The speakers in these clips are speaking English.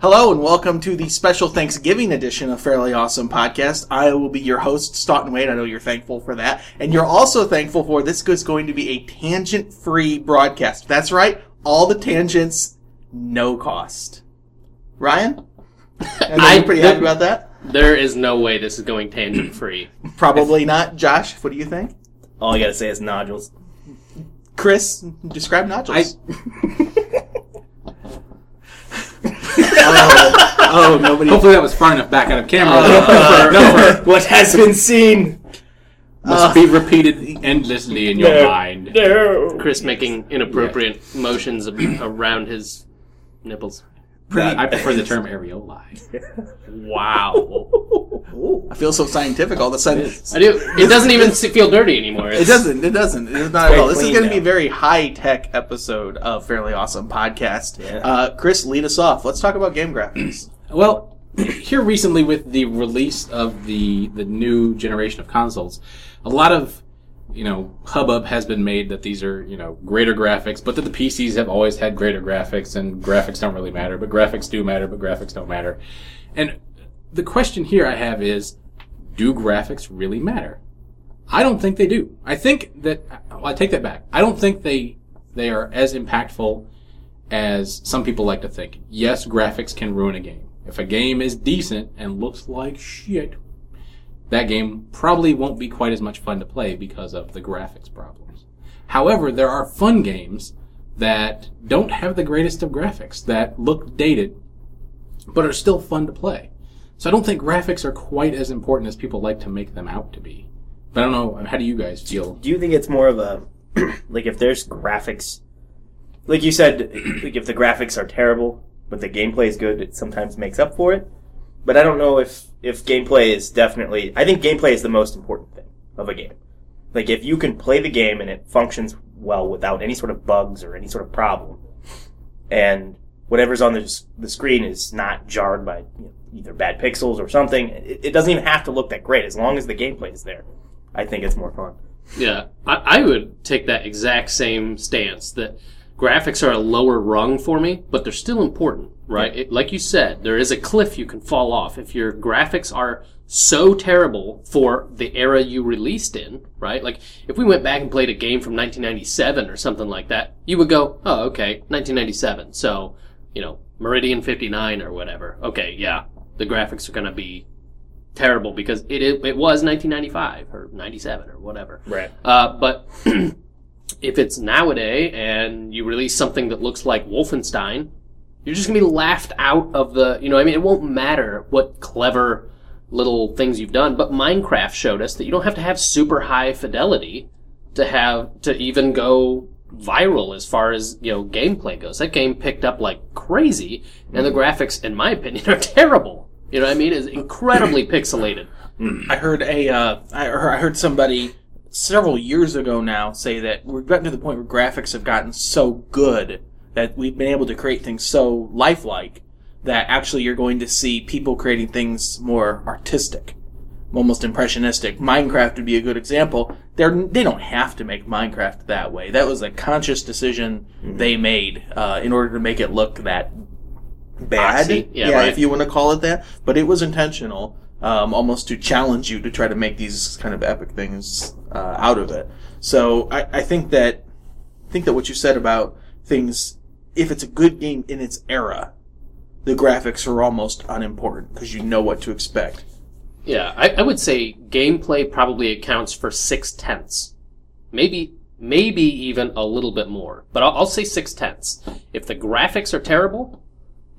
Hello and welcome to the special Thanksgiving edition of Fairly Awesome Podcast. I will be your host, Staunton Wade. I know you're thankful for that. And you're also thankful for this is going to be a tangent free broadcast. That's right. All the tangents, no cost. Ryan? I'm pretty happy about that? There is no way this is going tangent free. Probably not. Josh, what do you think? All I gotta say is nodules. Chris, describe nodules. I, oh, nobody. hopefully that was far enough back out of camera. Uh, no, what has been seen? Must be repeated endlessly in your No. mind. No. Chris making inappropriate motions around his nipples. I prefer the term areoli. Wow. I feel so scientific all of a sudden. I do. It doesn't even feel dirty anymore. It doesn't. It doesn't. It's not at all. This is going to be a very high tech episode of Fairly Awesome Podcast. Yeah. Uh, Chris, lead us off. Let's talk about game graphics. Well, here recently with the release of the the new generation of consoles, a lot of you know hubbub has been made that these are you know greater graphics, but that the PCs have always had greater graphics and graphics don't really matter, but graphics do matter, but graphics don't matter. And the question here I have is, do graphics really matter? I don't think they do. I think that well, I take that back. I don't think they they are as impactful as some people like to think. Yes, graphics can ruin a game. If a game is decent and looks like shit, that game probably won't be quite as much fun to play because of the graphics problems. However, there are fun games that don't have the greatest of graphics, that look dated, but are still fun to play. So I don't think graphics are quite as important as people like to make them out to be. But I don't know, how do you guys feel? Do you think it's more of a like if there's graphics, like you said, like if the graphics are terrible but the gameplay is good, it sometimes makes up for it. But I don't know if if gameplay is definitely. I think gameplay is the most important thing of a game. Like if you can play the game and it functions well without any sort of bugs or any sort of problem, and whatever's on the, the screen is not jarred by you know, either bad pixels or something, it, it doesn't even have to look that great as long as the gameplay is there. I think it's more fun. Yeah, I, I would take that exact same stance that graphics are a lower rung for me, but they're still important, right? It, like you said, there is a cliff you can fall off if your graphics are so terrible for the era you released in, right? Like if we went back and played a game from 1997 or something like that, you would go, "Oh, okay, 1997." So, you know, Meridian 59 or whatever. Okay, yeah, the graphics are going to be terrible because it, it it was 1995 or 97 or whatever. Right. Uh, but if it's nowadays and you release something that looks like Wolfenstein, you're just gonna be laughed out of the. You know, I mean, it won't matter what clever little things you've done. But Minecraft showed us that you don't have to have super high fidelity to have to even go viral as far as you know gameplay goes. That game picked up like crazy, and the graphics, in my opinion, are terrible. You know what I mean? It's incredibly pixelated. I heard a. Uh, I heard, I heard somebody several years ago now say that we've gotten to the point where graphics have gotten so good that we've been able to create things so lifelike that actually you're going to see people creating things more artistic, almost impressionistic. Minecraft would be a good example. They're they don't have to make Minecraft that way. That was a conscious decision they made uh, in order to make it look that bad. Boxy. Yeah, right. if you want to call it that. But it was intentional, um, almost to challenge you to try to make these kind of epic things uh, out of it. So I, I think that I think that what you said about things, if it's a good game in its era, the graphics are almost unimportant because you know what to expect. Yeah, I, I would say gameplay probably accounts for six tenths, maybe maybe even a little bit more, but I'll, I'll say six tenths. If the graphics are terrible,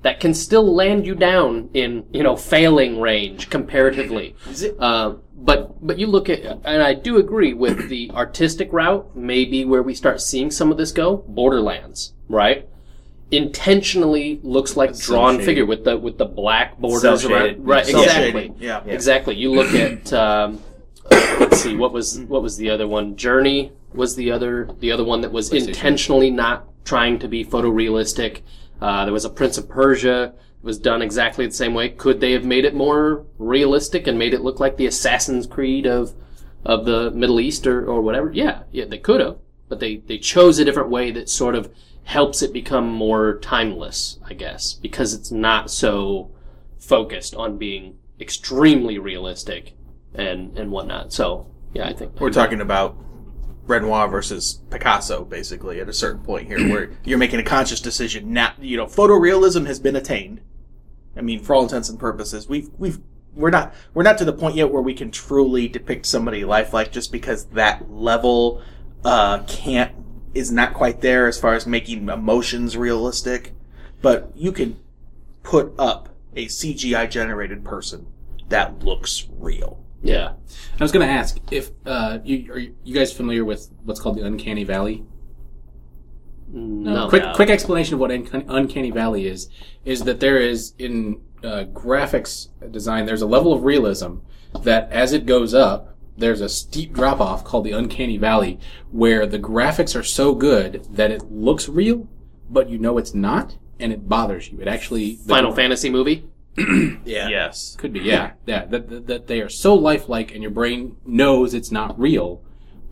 that can still land you down in you know failing range comparatively. Is it? Uh, but but you look at and I do agree with the artistic route. Maybe where we start seeing some of this go, Borderlands, right? Intentionally looks like drawn shaded. figure with the with the black borders Cel-shaded. around. Right, Cel-shaded. exactly. Yeah. Exactly. You look at um, let's see what was what was the other one? Journey was the other the other one that was intentionally not trying to be photorealistic. Uh, there was a Prince of Persia. It was done exactly the same way. Could they have made it more realistic and made it look like the Assassin's Creed of of the Middle East or, or whatever? Yeah, yeah, they could have, but they they chose a different way that sort of helps it become more timeless, I guess, because it's not so focused on being extremely realistic and and whatnot. So yeah, I think We're talking about Renoir versus Picasso, basically, at a certain point here, where you're making a conscious decision. Now, you know, photorealism has been attained. I mean, for all intents and purposes, we've we've we're not we're not to the point yet where we can truly depict somebody lifelike, just because that level uh, can't is not quite there as far as making emotions realistic. But you can put up a CGI generated person that looks real. Yeah. I was going to ask if uh, you are you guys familiar with what's called the uncanny valley? No, quick no. quick explanation of what uncanny, uncanny valley is is that there is in uh, graphics design there's a level of realism that as it goes up there's a steep drop off called the uncanny valley where the graphics are so good that it looks real but you know it's not and it bothers you it actually the- Final Fantasy movie. Yeah. Yes. could be yeah yeah that, that, that they are so lifelike and your brain knows it's not real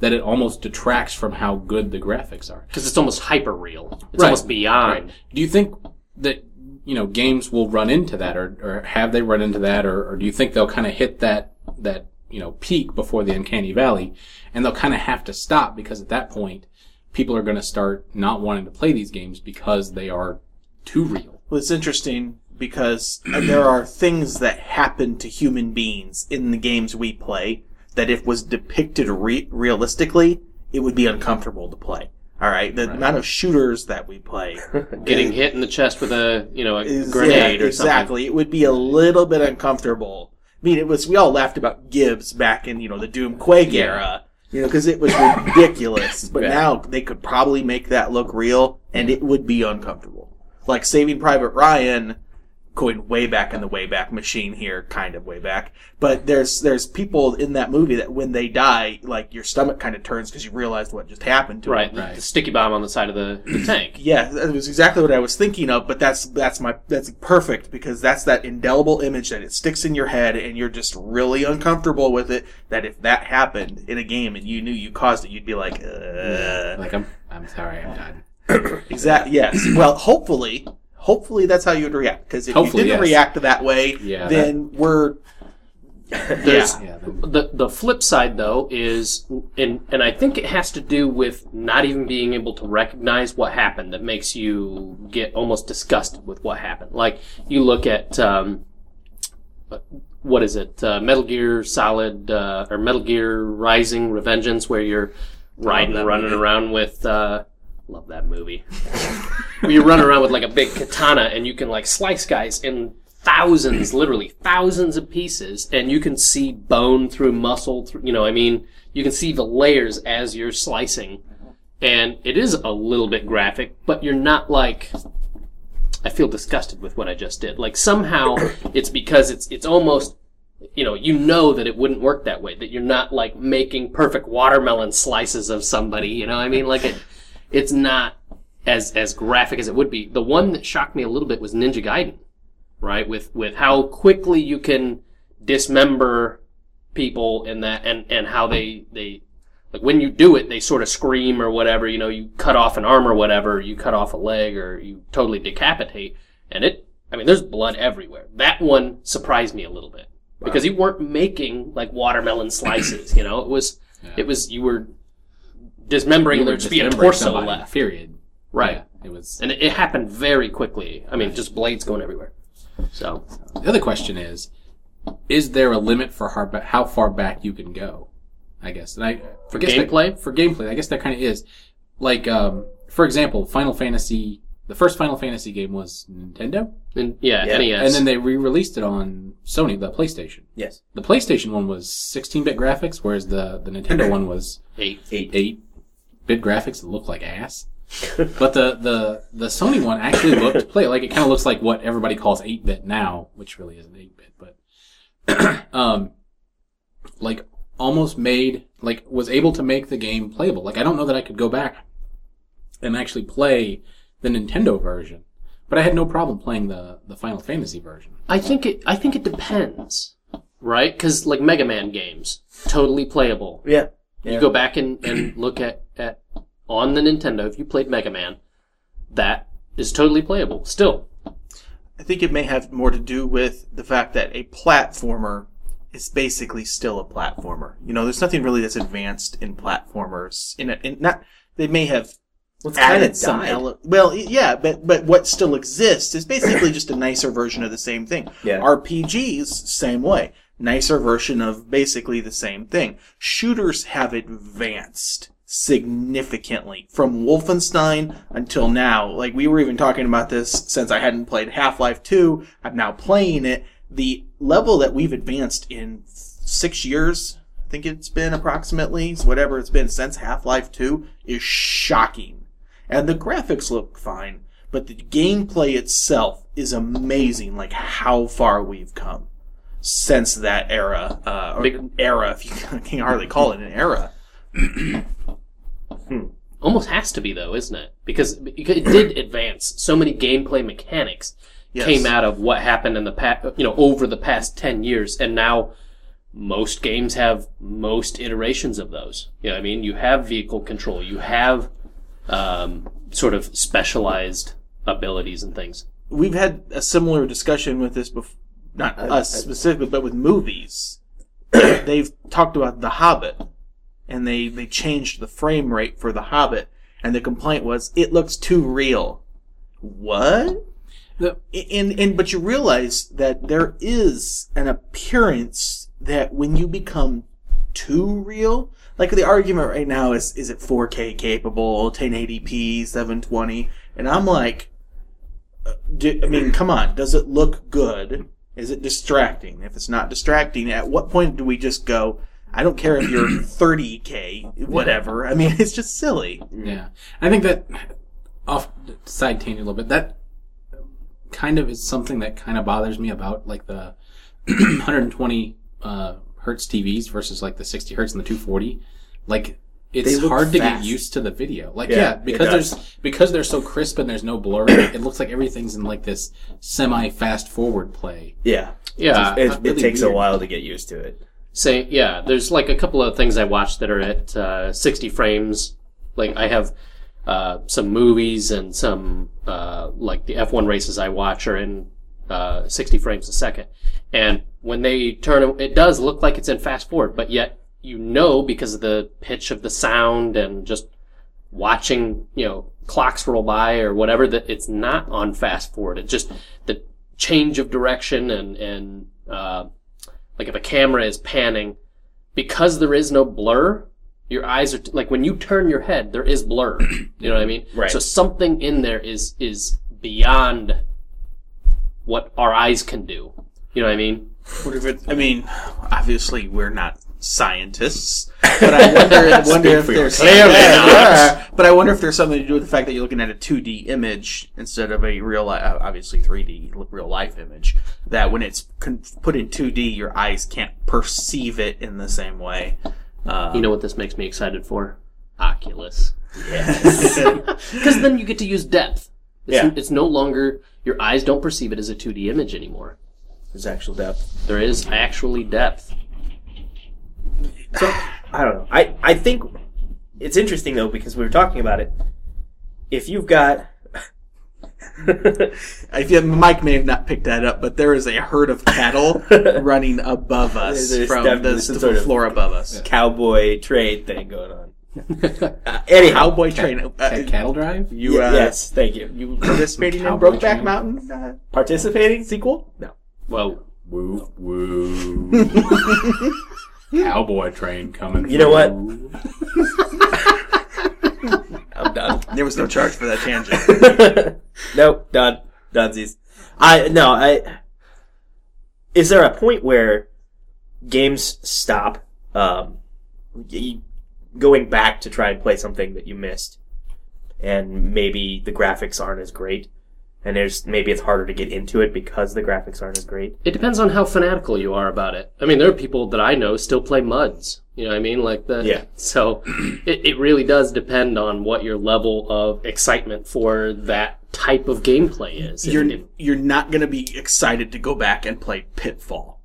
that it almost detracts from how good the graphics are because it's almost hyper real. It's Right. almost beyond. Right. Do you think that you know games will run into that, or, or have they run into that, or, or do you think they'll kind of hit that that you know peak before the uncanny valley, and they'll kind of have to stop because at that point people are going to start not wanting to play these games because they are too real. Well, it's interesting because there are things that happen to human beings in the games we play that if was depicted re- realistically, it would be uncomfortable to play. All right, the amount of shooters that we play Getting hit in the chest with a you know a is grenade yeah, or something. exactly. It would be a little bit uncomfortable. I mean, it was we all laughed about gibs back in you know the Doom Quake Yeah. era, you know, because it was ridiculous. but Yeah. now they could probably make that look real, and it would be uncomfortable. Like Saving Private Ryan, going way back in the way back machine here, kind of way back. But there's there's people in that movie that when they die, like your stomach kind of turns because you realize what just happened to Right, them. the, Right. the sticky bomb on the side of the, the tank. Yeah, that was exactly what I was thinking of, but that's that's my that's perfect because that's that indelible image that it sticks in your head and you're just really uncomfortable with it that if that happened in a game and you knew you caused it, you'd be like, uh Like I'm I'm sorry I'm done. exactly yes. Well, hopefully hopefully that's how you'd react because if Hopefully, you didn't yes. react that way, Yeah, then we're There's Yeah. Yeah. the the flip side though is and and I think it has to do with not even being able to recognize what happened that makes you get almost disgusted with what happened. Like you look at um, what is it? Uh, Metal Gear Solid uh, or Metal Gear Rising Revengeance, where you're riding, running movie. around with. Uh, love that movie. where you run around with like a big katana and you can like slice guys in thousands, literally thousands of pieces, and you can see bone through muscle. Through, you know, I mean, you can see the layers as you're slicing, and it is a little bit graphic, but you're not like. I feel disgusted with what I just did. Like somehow it's because it's it's almost you know, you know that it wouldn't work that way. That you're not like making perfect watermelon slices of somebody. You know, what I mean, like it, it's not as as graphic as it would be. The one that shocked me a little bit was Ninja Gaiden, right? With with how quickly you can dismember people and that and and how they they like when you do it they sort of scream or whatever you know you cut off an arm or whatever you cut off a leg or you totally decapitate and it i mean there's blood everywhere. That one surprised me a little bit. Because you weren't making like watermelon slices you know? It was it was you were dismembering You there were to be a dismembering torso somebody, left Period. right Yeah, it was. and it, it happened very quickly i mean just blades going everywhere so The other question is, is there a limit for how, how far back you can go? I guess. And I for gameplay? for gameplay, I guess that kind of is. Like, um, for example, Final Fantasy, the first Final Fantasy game was Nintendo, and yeah, Yeah. NES. and then they re-released it on Sony, the PlayStation. Yes. The PlayStation one was 16-bit graphics, whereas the the Nintendo one was eight. Eight. 8-bit graphics that look like ass. but the, the the Sony one actually looked play like it kind of looks like what everybody calls 8-bit now, which really isn't 8-bit, but um like almost made like was able to make the game playable. Like I don't know that I could go back and actually play the Nintendo version, but I had no problem playing the the Final Fantasy version. I think it. I think it depends, right? Because like Mega Man games, totally playable. Yeah. Yeah. You go back and, and look at, at on the Nintendo. If you played Mega Man, that is totally playable still. I think it may have more to do with the fact that a platformer is basically still a platformer. You know, there's nothing really that's advanced in platformers. In, a, in not they may have What's kind added of some died. ele- well, yeah, but but what still exists is basically just a nicer version of the same thing. Yeah. RPGs, same way, nicer version of basically the same thing. Shooters have advanced significantly from Wolfenstein until now. Like we were even talking about this since I hadn't played Half-Life 2. I'm now playing it. The level that we've advanced in six years, I think it's been approximately, whatever it's been since Half-Life 2, is shocking. And the graphics look fine, but the gameplay itself is amazing, like how far we've come since that era. Uh, or Big- era, if you can hardly call it an era. Almost has to be though, isn't it? Because it did advance. So many gameplay mechanics Yes. came out of what happened in the past, you know, over the past 10 years. And now most games have most iterations of those. You know what I mean? You have vehicle control. You have, um, sort of specialized abilities and things. We've had a similar discussion with this before, not us specifically, but with movies. They've talked about The Hobbit, and they, they changed the frame rate for The Hobbit, and the complaint was, it looks too real. What? The- and and but you realize that there is an appearance that when you become too real, like the argument right now is is it 4K capable, 1080p, 720, and I'm like, uh, do, I mean, come on, does it look good? Is it distracting? If it's not distracting, at what point do we just go? I don't care if you're 30k, whatever. I mean, it's just silly. Yeah, I think that off side tangent a little bit. That kind of is something that kind of bothers me about like the 120 uh, hertz TVs versus like the 60 hertz and the 240. Like it's hard to get used to the video. Like Yeah, yeah, because there's because they're so crisp and there's no blur. it looks like everything's in like this semi fast forward play. Yeah. Yeah. It, Uh, it really takes a while to get used to it. Yeah, there's like a couple of things I watch that are at uh, 60 frames. Like I have uh, some movies and some uh, like the F1 races I watch are in uh, 60 frames a second. And when they turn, it does look like it's in fast forward, but yet you know because of the pitch of the sound and just watching, you know, clocks roll by or whatever that it's not on fast forward. It just the change of direction and and uh, like if a camera is panning, because there is no blur, your eyes are like when you turn your head, there is blur. you know what I mean? Right. So something in there is is beyond what our eyes can do. You know what I mean? What if it? I mean, obviously we're not scientists, but I wonder, wonder if there's yourself. Yeah, yeah. But I wonder if there's something to do with the fact that you're looking at a 2D image instead of a real, li- uh, obviously 3D real life image. That when it's con- put in 2D, your eyes can't perceive it in the same way. Uh, You know what this makes me excited for? Oculus. Yes. Because then you get to use depth. It's, Yeah. it's no longer your eyes don't perceive it as a 2D image anymore. There's actual depth. There is actually depth. So I don't know. I I think it's interesting though because we were talking about it. If you've got If you, Mike may have not picked that up, but there is a herd of cattle running above us There's from the, some the sort of- floor above us. cowboy trade thing going on. Uh, anyhow, Cowboy train. Uh, Cat- cattle drive. you, uh, yes, thank you. you participating in Brokeback train. Mountain uh, Participating? sequel? No. Well, Woo woo. Cowboy train coming. You know what? I'm done. There was no charge for that tangent. nope, done. Dunsies. I no, I is there a point where games stop um going back to try and play something that you missed and maybe the graphics aren't as great and there's maybe it's harder to get into it because the graphics aren't as great. it depends on how fanatical you are about it. I mean, there are people that I know still play muds. You know what I mean? Like the Yeah. So it, it really does depend on what your level of excitement for that type of gameplay is. You're if- you're not going to be excited to go back and play Pitfall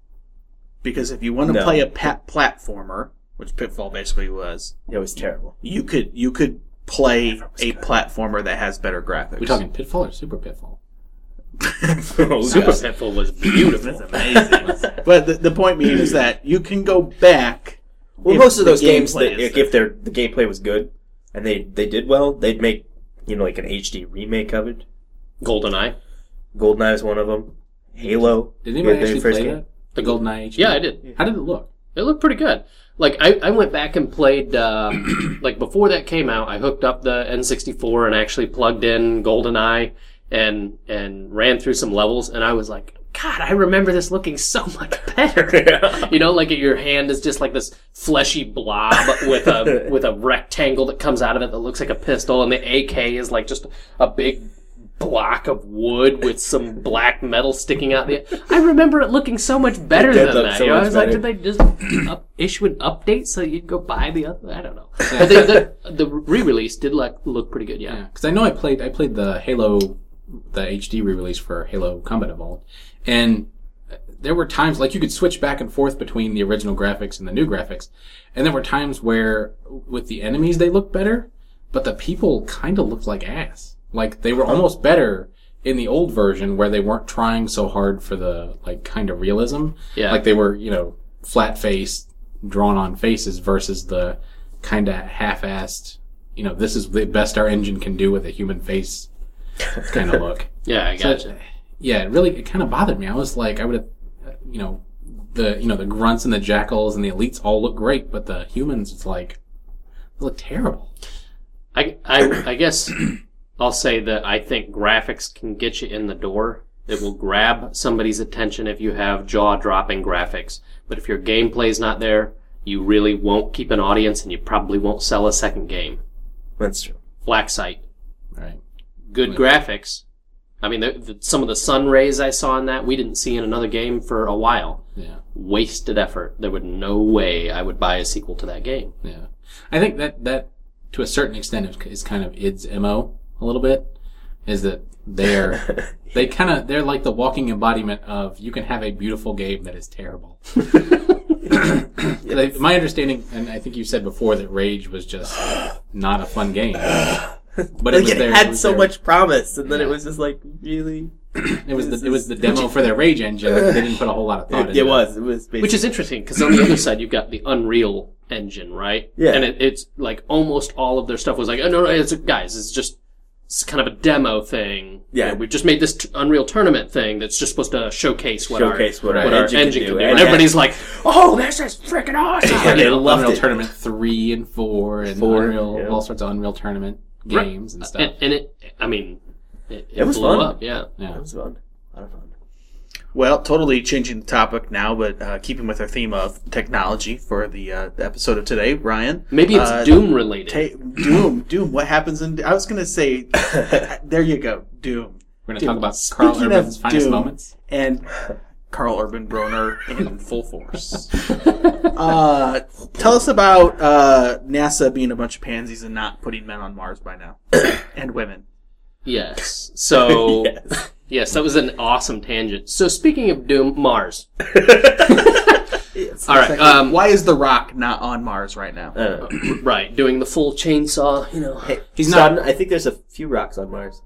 because if you want to No. play a pat platformer, which Pitfall basically was, It was terrible. you could you could play a platformer that has better graphics. we talking Pitfall or Super Pitfall? Oh, Super gosh. Pitfall was beautiful. amazing. but the, the point being is that you can go back. Well, most of those games, gameplay that, is if their the gameplay was good and they they did well, they'd make you know like an HD remake of it. GoldenEye. Goldeneye is one of them. Halo. Did anybody the actually first play game. that? The GoldenEye HD? Yeah, I did. How did it look? It looked pretty good. Like I, I went back and played uh, like before that came out. I hooked up the N64 and actually plugged in GoldenEye and and ran through some levels. And I was like, God, I remember this looking so much better. you know, like your hand is just like this fleshy blob with a with a rectangle that comes out of it that looks like a pistol, and the AK is like just a big block of wood with some black metal sticking out the. I remember it looking so much better than that. so you know, I was like, did they just up, issue an update so you'd go buy the other? I don't know. But they, the the re-release did look look pretty good. Yeah. Yeah, because I know I played I played the Halo, the HD re-release for Halo Combat Evolved, and there were times like you could switch back and forth between the original graphics and the new graphics, and there were times where with the enemies they looked better, but the people kind of looked like ass. Like they were almost better in the old version where they weren't trying so hard for the like kind of realism. Yeah. like they were you know flat faced, drawn on faces versus the kind of half-assed. You know, this is the best our engine can do with a human face kind of look. Yeah, I So, gotcha. yeah, it really, it kind of bothered me. I was like, I would have, you know, the, you know, the grunts and the jackals and the elites all look great, but the humans, it's like, they look terrible. I, I, I guess I'll say that I think graphics can get you in the door. It will grab somebody's attention if you have jaw dropping graphics. But if your gameplay's not there, you really won't keep an audience and you probably won't sell a second game. That's true. BlackSite, Right. good graphics. I mean, the, the, some of the sun rays I saw in that we didn't see in another game for a while. Yeah. Wasted effort. There would no way I would buy a sequel to that game. Yeah. I think that, that, to a certain extent, is, is kind of id's MO a little bit, is that they're, they kind of, they're like the walking embodiment of, you can have a beautiful game that is terrible. Like, My understanding, and I think you said before that Rage was just not a fun game. But like was it their- had was so their- much promise, and then Yeah. it was just like really. It was the it was the demo for their Rage engine. They didn't put a whole lot of thought It, into it was. It was. Which is interesting because on the other side you've got the Unreal Engine, right? Yeah. And it, it's like almost all of their stuff was like, oh no, no, it's guys, it's just it's kind of a demo thing. Yeah. You know, we just made this t- Unreal Tournament thing that's just supposed to showcase what Showcase our, what what our engine engine, can can do. do, And- and everybody's like, oh, this is freaking awesome. Yeah, You they know? loved Unreal it. Tournament three and four and Four, Unreal yeah. all sorts of Unreal Tournament Right. games and uh, stuff. and, and it, I mean, it, It was blew fun. up. Yeah. yeah. It was fun. A lot of fun. Well, totally changing the topic now, but uh, keeping with our theme of technology for the, uh, the episode of today, Ryan. Maybe it's uh, Doom related. Ta- Doom, Doom. What happens in? I was gonna say, there you go, Doom. We're gonna Dude, talk about Karl speaking Urban's finest Doom- moments. and Karl Urban Broner in full force. Uh, tell us about uh, NASA being a bunch of pansies and not putting men on Mars by now, and women. yes. So. yes. Yes, that was an awesome tangent. So speaking of Doom, Mars. Yes. All right, um, Why is The Rock not on Mars right now? Uh, right, doing the full chainsaw. You know, hey, He's Scott, I think there's a few rocks on Mars.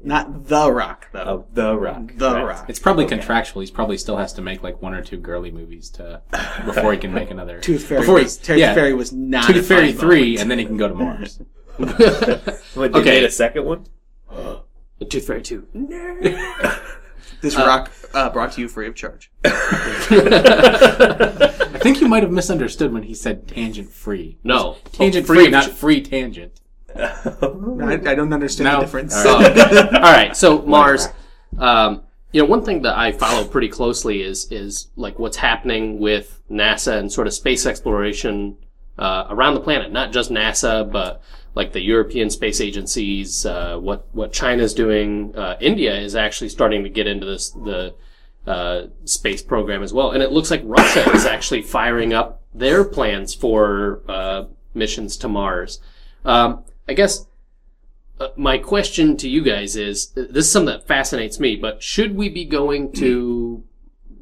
Not The Rock though. Oh, the rock. The Right. Rock. It's probably contractual. He's probably still has to make like one or two girly movies to before he can make another. Tooth Fairy. Before was, Tooth yeah, Fairy was not. Tooth Fairy three, moment. and then he can go to Mars. What, they Okay. made a second one? the Tooth Fairy two. This Uh, Rock uh, brought to you free of charge. I think you might have misunderstood when he said tangent free. No, Tangent Oh, free, of not ch- free tangent. I, I don't understand No. the difference. Oh. All right, so Mars. Um, you know, one thing that I follow pretty closely is is like what's happening with NASA and sort of space exploration uh, around the planet. Not just NASA, but like the European space agencies. Uh, what what China's doing. Uh, India is actually starting to get into this the uh, space program as well, and it looks like Russia is actually firing up their plans for uh, missions to Mars. Um, I guess uh, my question to you guys is this is something that fascinates me, but should we be going to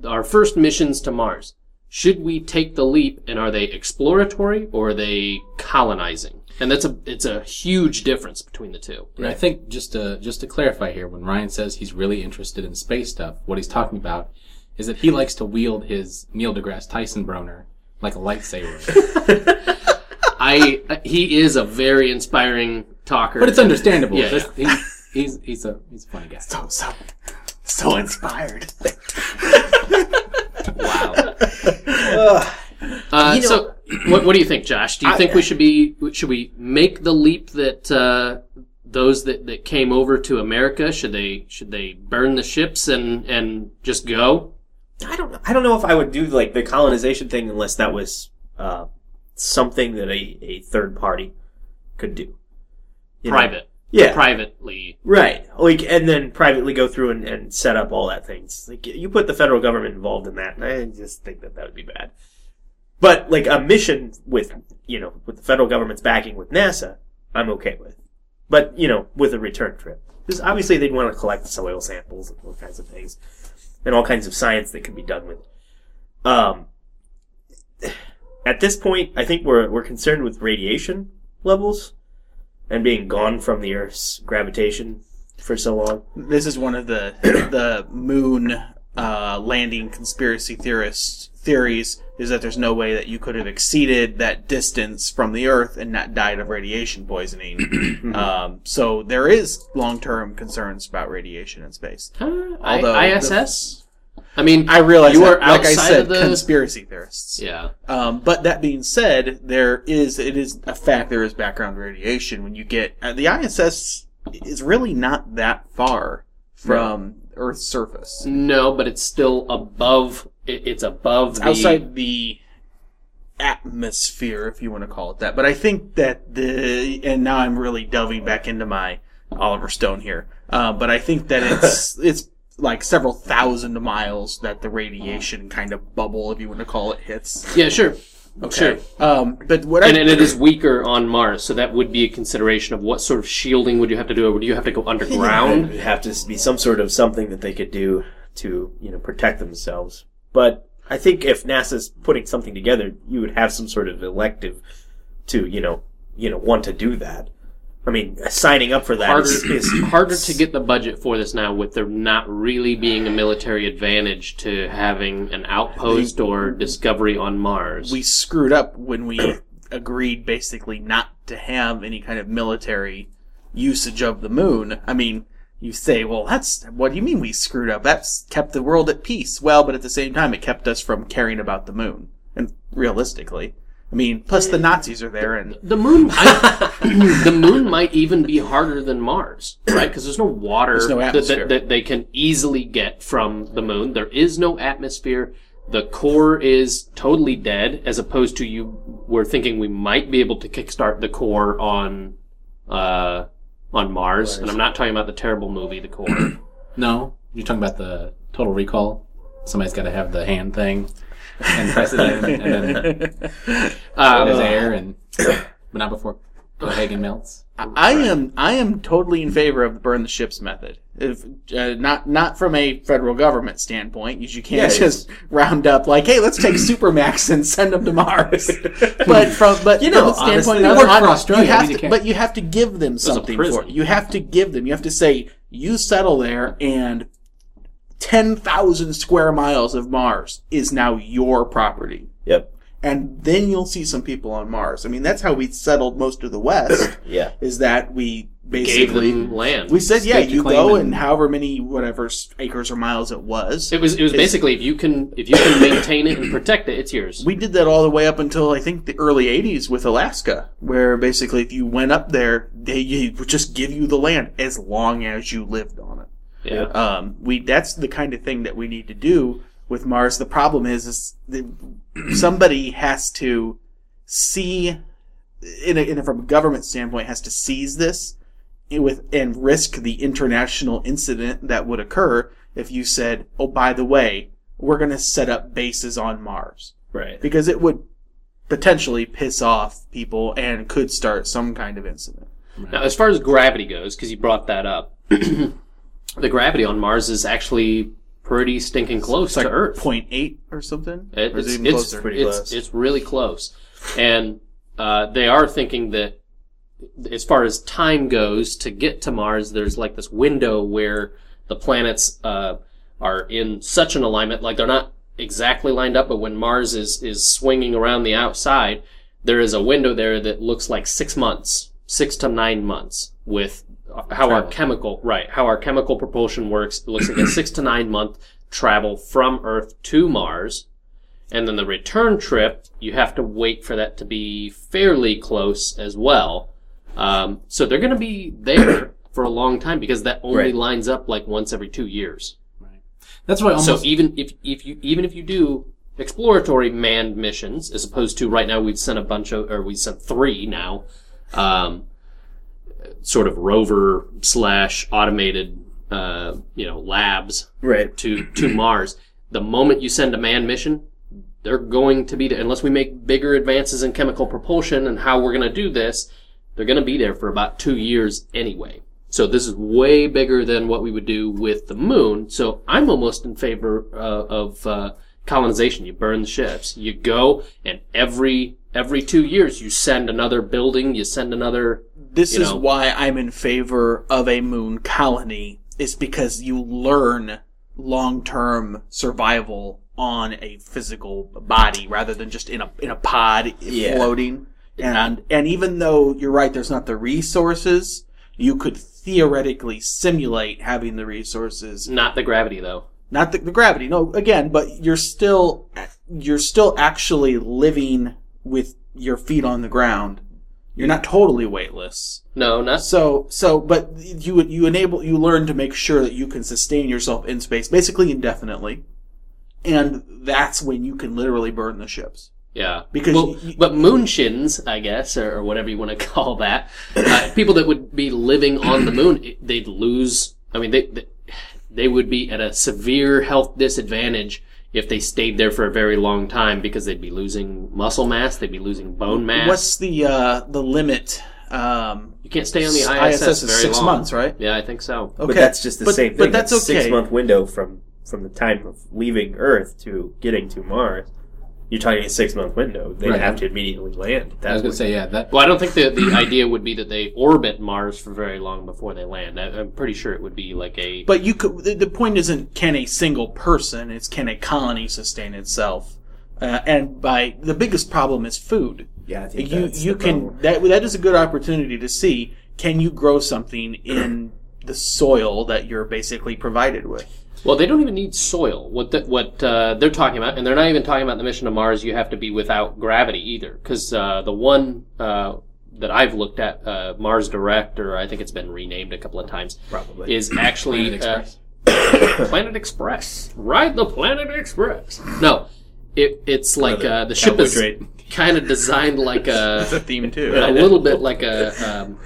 our first missions to Mars? Should we take the leap and are they exploratory or are they colonizing? And that's a it's a huge difference between the two. And I think just to just to clarify here, when Ryan says he's really interested in space stuff, what he's talking about is that he likes to wield his Neil deGrasse Tyson broner like a lightsaber. I he is a very inspiring talker, but it's understandable. Yeah, That's- He's, he's he's a he's a funny guy. So so so inspired. wow. Uh, You know- so, what, what do you think, Josh? Do you I- think we should be should we make the leap that uh, those that, that came over to America should they should they burn the ships and and just go I don't know. I don't know if I would do like the colonization thing unless that was uh, something that a, a third party could do. You know? private? Yeah. privately. Right. Like, and then privately go through and, and set up all that things. Like, you put the federal government involved in that, and I just think that that would be bad. But, like, a mission with, you know, with the federal government's backing with NASA, I'm okay with. But, you know, with a return trip. Because obviously they'd want to collect soil samples and all kinds of things. And all kinds of science that can be done with. Um, at this point, I think we're, we're concerned with radiation levels and being gone from the Earth's gravitation for so long. This is one of the the moon uh, landing conspiracy theorists theories is that there's no way that you could have exceeded that distance from the Earth and not died of radiation poisoning. um, so there is long term concerns about radiation in space. Uh, Although I, ISS. I mean, I realize you that, are like I said, the conspiracy theorists. yeah. Um, but that being said, there is it is a fact there is background radiation when you get uh, the ISS is really not that far from Earth's surface. No, but it's still above. It, it's above the outside the atmosphere, if you want to call it that. But I think that the and now I'm really delving back into my Oliver Stone here. Uh, but I think that it's it's like several thousand miles that the radiation kind of bubble, if you want to call it, hits. Yeah, sure. Okay. Sure. Um, but what And, I and it is weaker on Mars, so that would be a consideration of what sort of shielding would you have to do? Or would you have to go underground? It underground? would have to be some sort of something that they could do to, you know, protect themselves. But I think if NASA's putting something together, you would have some sort of elective to, you know, you know, want to do that. I mean, signing up for that harder, is, is harder to get the budget for this now with there not really being a military advantage to having an outpost or discovery on Mars. we screwed up when we agreed basically not to have any kind of military usage of the moon. I mean, you say, well, that's what do you mean we screwed up? That's kept the world at peace. Well, but at the same time, it kept us from caring about the moon. And realistically, I mean, plus the Nazis are there, and the moon, I, the moon might even be harder than Mars, right? Because there's no water There's no that, atmosphere. that, that they can easily get from the moon. There is no atmosphere. The core is totally dead, as opposed to you were thinking we might be able to kickstart the core on, uh, on Mars. And I'm not talking about the terrible movie, The Core. No, you're talking about the Total Recall. Somebody's got to have the hand thing and press it in, and then Um, there's air, and but not before Cohaagen melts. I am I am totally in favor of the burn the ships method. If uh, not not from a federal government standpoint, because you can't Yeah, just round up like, hey, let's take Supermax and send them to Mars. but from but You know, from the standpoint honestly, of it worked on- for Australia, you have to, but you have to give them something for it. You have to give them. You have to say you settle there and. 10,000 square miles of Mars is now your property yep, and then you'll see some people on Mars. I mean, that's how we settled most of the West. yeah. is that we gave basically them land. we said, yeah, Staked you go and- and however many whatever acres or miles it was. It was it was basically if you can if you can maintain it and protect it, it's yours. we did that all the way up until I think the early '80s with Alaska, where basically if you went up there, they would just give you the land as long as you lived on it. Yeah. Um, we that's the kind of thing that we need to do with Mars. The problem is, is that somebody has to see, in a, in a, from a government standpoint, has to seize this with and risk the international incident that would occur if you said, "Oh, by the way, we're going to set up bases on Mars," Right. because it would potentially piss off people and could start some kind of incident. Now, as far as gravity goes, because you brought that up, the gravity on Mars is actually pretty stinking close It's like to Earth. 0.8 or something. It- or is it's, it even it's, closer? Pretty it's, close. it's really close. And uh, they are thinking that as far as time goes to get to Mars, there's like this window where the planets uh, are in such an alignment, like they're not exactly lined up, but when Mars is is swinging around the outside, there is a window there that looks like six months, six to nine months, with how our Travel. chemical right, how our chemical propulsion works. It looks like a six to nine month travel from Earth to Mars. And then the return trip, you have to wait for that to be fairly close as well. Um, so they're going to be there for a long time because that only Right. lines up like once every two years. Right. That's why almost So even if if you even if you do exploratory manned missions, as opposed to right now we've sent a bunch of or we sent three now, um, sort of rover slash automated uh, you know labs Right. to to Mars. The moment you send a manned mission, they're going to be there unless we make bigger advances in chemical propulsion and how we're going to do this. They're going to be there for about two years anyway. So this is way bigger than what we would do with the moon. So I'm almost in favor uh, of uh, colonization. You burn the ships. You go, and every every two years you send another building. You send another. This you is know. why I'm in favor of a moon colony. Is because you learn long-term survival on a physical body rather than just in a in a pod Yeah. floating. And and even though you're right, there's not the resources, you could theoretically simulate having the resources. Not the gravity though. Not the, the gravity, no. Again, but you're still you're still actually living with your feet on the ground. You're not totally weightless. No, not So, so, but you you enable you learn to make sure that you can sustain yourself in space, basically indefinitely, and that's when you can literally burn the ships. Yeah, Because well, you- but moonshins, I guess, or, or whatever you want to call that, uh, people that would be living on the moon, they'd lose. I mean, they, they they would be at a severe health disadvantage if they stayed there for a very long time because they'd be losing muscle mass, they'd be losing bone mass. What's the uh, the limit? Um, you can't stay on the ISS, ISS is very six long. months, right? Yeah, I think so. Okay, But that's just the But- same thing. But that's It's okay. Six month window from from the time of leaving Earth to getting to Mars. You're talking a six month window. They'd Right. have to immediately land. I was going to say yeah that Well, I don't think the the idea would be that they orbit Mars for very long before they land. I, I'm pretty sure it would be like a But you could. The, the point isn't can a single person; it's can a colony sustain itself. Uh, and by the biggest problem is food. Yeah, I think You that's you the can problem. that that is a good opportunity to see can you grow something in the soil that you're basically provided with. Well, they don't even need soil. What the, what uh, they're talking about, and they're not even talking about the mission to Mars. You have to be without gravity either, because uh, the one uh, that I've looked at, uh, Mars Direct, or I think it's been renamed a couple of times, Probably. is actually Planet uh, Express. Planet Express. Ride the Planet Express. No, it, it's like uh, the ship is Carbohydrate. kind of designed like a It's a theme too. a little bit like a um,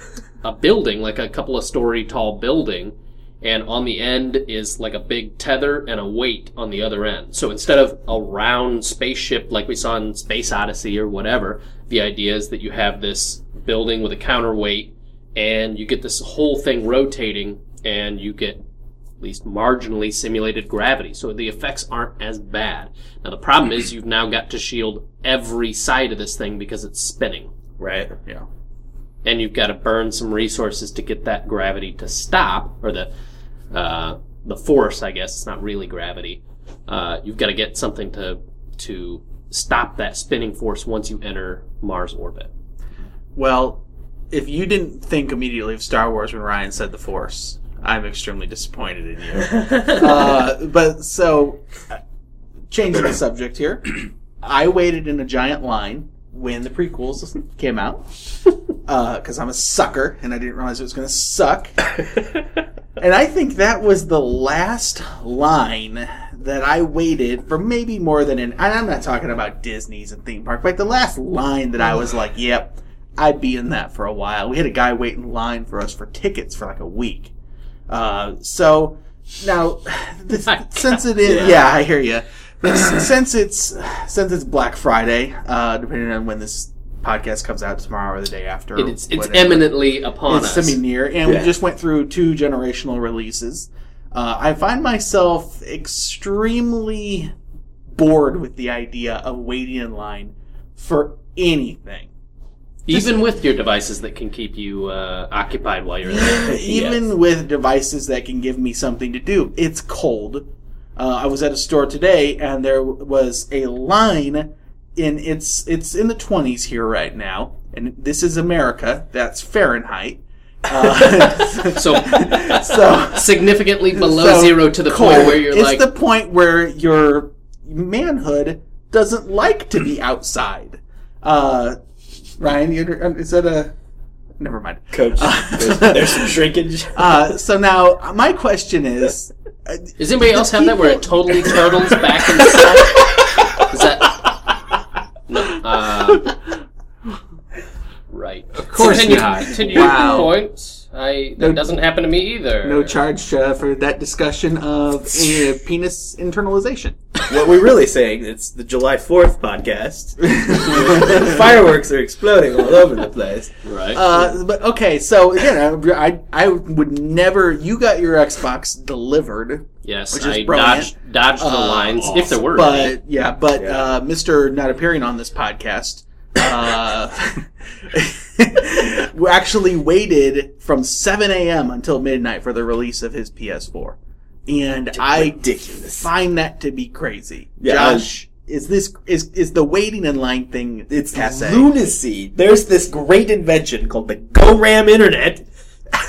a building, like a couple of story tall building, and on the end is like a big tether and a weight on the other end. So instead of a round spaceship like we saw in Space Odyssey or whatever, the idea is that you have this building with a counterweight, and you get this whole thing rotating, and you get at least marginally simulated gravity. So the effects aren't as bad. Now the problem is you've now got to shield every side of this thing because it's spinning right. yeah. and you've got to burn some resources to get that gravity to stop, or the uh, the force. I guess it's not really gravity. Uh, you've got to get something to to stop that spinning force once you enter Mars orbit. Well, if you didn't think immediately of Star Wars when Ryan said the Force, I'm extremely disappointed in you. uh, but so, uh, changing the subject here, I waited in a giant line when the prequels came out because I'm a sucker and I didn't realize it was going to suck. And I think that was the last line that I waited for maybe more than an. And I'm not talking about Disney's and theme park, but the last line that I was like, yep, I'd be in that for a while. We had a guy wait in line for us for tickets for like a week. Uh, so now, this, since it is, yeah. I hear you. since it's since it's Black Friday, uh, depending on when this podcast comes out tomorrow or the day after, it's it's whatever eminently upon it's us. semi-near, and Yeah. we just went through two generational releases. Uh, I find myself extremely bored with the idea of waiting in line for anything. Even with your devices that can keep you uh, occupied while you're there. even Yes. with devices that can give me something to do. It's cold. Uh, I was at a store today, and there was a line in it's it's in the twenties here right now, and this is America. That's Fahrenheit. Uh, So so significantly below so zero to the cold. point where you're it's like, the point where your manhood doesn't like to be outside. Uh, Ryan, you, under- is that a? Never mind. Coach, there's, there's some shrinkage. Uh, so now my question is, uh, Does anybody else have that where it totally turtles back inside? Is that no? Uh, right. Of course continue, not. Continue Wow. your point. I that No- doesn't happen to me either. no charge uh, for that discussion of uh, penis internalization. what we're really saying, it's the July 4th podcast. Fireworks are exploding all over the place. Right. Uh, but okay, so again, I, I would never. You got your Xbox delivered, yes, which is I brilliant. dodged dodged the Uh, lines if there were. any. but yeah, but Yeah. Uh, Mr. Not appearing on this podcast. Uh, we actually waited from 7 a.m. until midnight for the release of his PS4, and I Ridiculous. find that to be crazy. Yeah, Josh, is this is is the waiting in line thing? It's passe? lunacy. There's this great invention called the GoRAM Internet.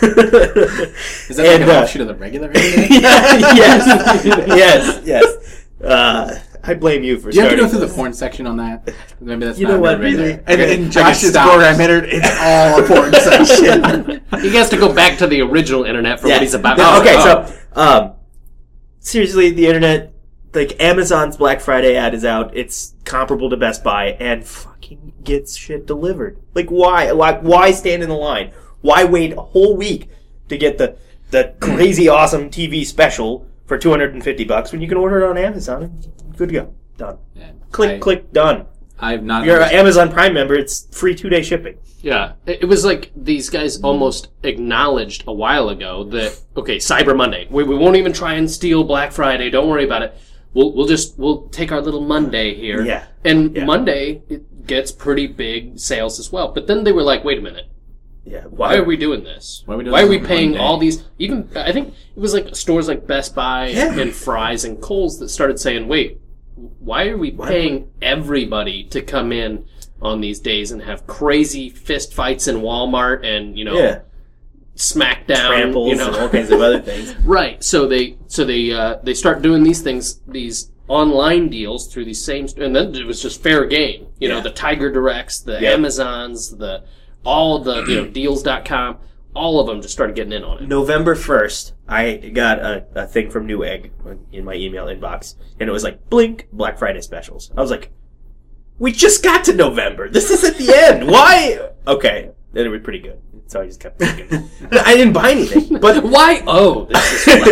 Is that like And, an uh, offshoot of the regular internet? yes, yes, yes. Uh, I blame you for Do you have to go through the this. porn section on that? Maybe that's You not know what, really- really? And, Okay, and I Josh's can program entered, it's all a porn section. he has to go back to the original internet for Yeah. what he's about. No, Oh, okay, oh. so um, seriously, the internet, like Amazon's Black Friday ad is out. It's comparable to Best Buy, and fucking gets shit delivered. Like, why? Why? Why stand in the line? Why wait a whole week to get the the crazy awesome TV special for two hundred and fifty bucks when you can order it on Amazon? And Good to go. Done. Yeah. Click, I, click, done. I've not. You're an Amazon Prime member, it's free two day shipping. Yeah, it, it was like these guys almost acknowledged a while ago that okay, Cyber Monday, we, we won't even try and steal Black Friday. Don't worry about it. We'll we'll just we'll take our little Monday here. Yeah. and Yeah. Monday it gets pretty big sales as well. But then they were like, wait a minute, Yeah. why are we doing this? Why are we doing Why are we paying Monday? all these? Even I think it was like stores like Best Buy Yeah. and Fry's and Kohl's that started saying, wait, why are we paying everybody to come in? On these days and have crazy fist fights in Walmart and you know Yeah. SmackDown, Tramples you know, and all kinds of other things. right? So they so they uh, they start doing these things, these online deals through these same, and then it was just fair game. You know, the Tiger Directs, the Yeah. Amazons, the all the you know deals.com, all of them just started getting in on it. November 1st, I got a, a thing from Newegg in my email inbox, and it was like, Blink Black Friday specials. I was like, we just got to November. This is at the end. Why? Okay. Then it was pretty good. So I just kept thinking. I didn't buy anything. But Why? Oh, this is fun.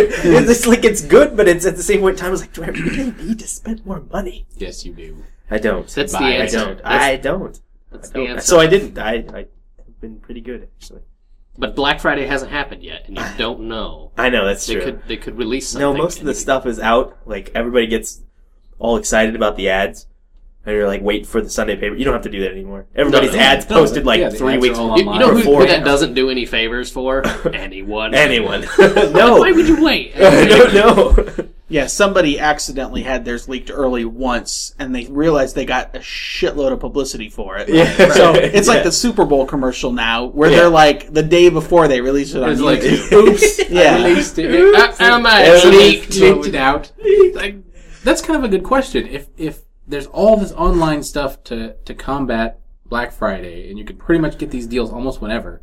it's like, it's good, but it's at the same point in time, I was like, do I really need to spend more money? Yes, you do. I don't. That's the Bye. I answer. don't. That's, I don't. that's I the don't. answer. So I didn't. I, I have been pretty good, actually. But Black Friday hasn't happened yet, and you don't know. I know, that's They true. could they could release something. No, most of the you- stuff is out. Like everybody gets all excited about the ads, and you're like, wait for the Sunday paper. You don't have to do that anymore. Everybody's No, no, ads no, posted like yeah, three weeks. are You, you know who, who Before- that doesn't do any favors for? Anyone. Anyone? no, Why would you wait? no, no. Yeah, somebody accidentally had theirs leaked early once, and they realized they got a shitload of publicity for it. Yeah. So it's like Yeah. the Super Bowl commercial now, where Yeah. they're like the day before they release it on It's like, oops, Yeah. I released it. Uh, am I It's leaked? leaked it out. Like, that's kind of a good question. If if there's all this online stuff to to combat Black Friday, and you can pretty much get these deals almost whenever,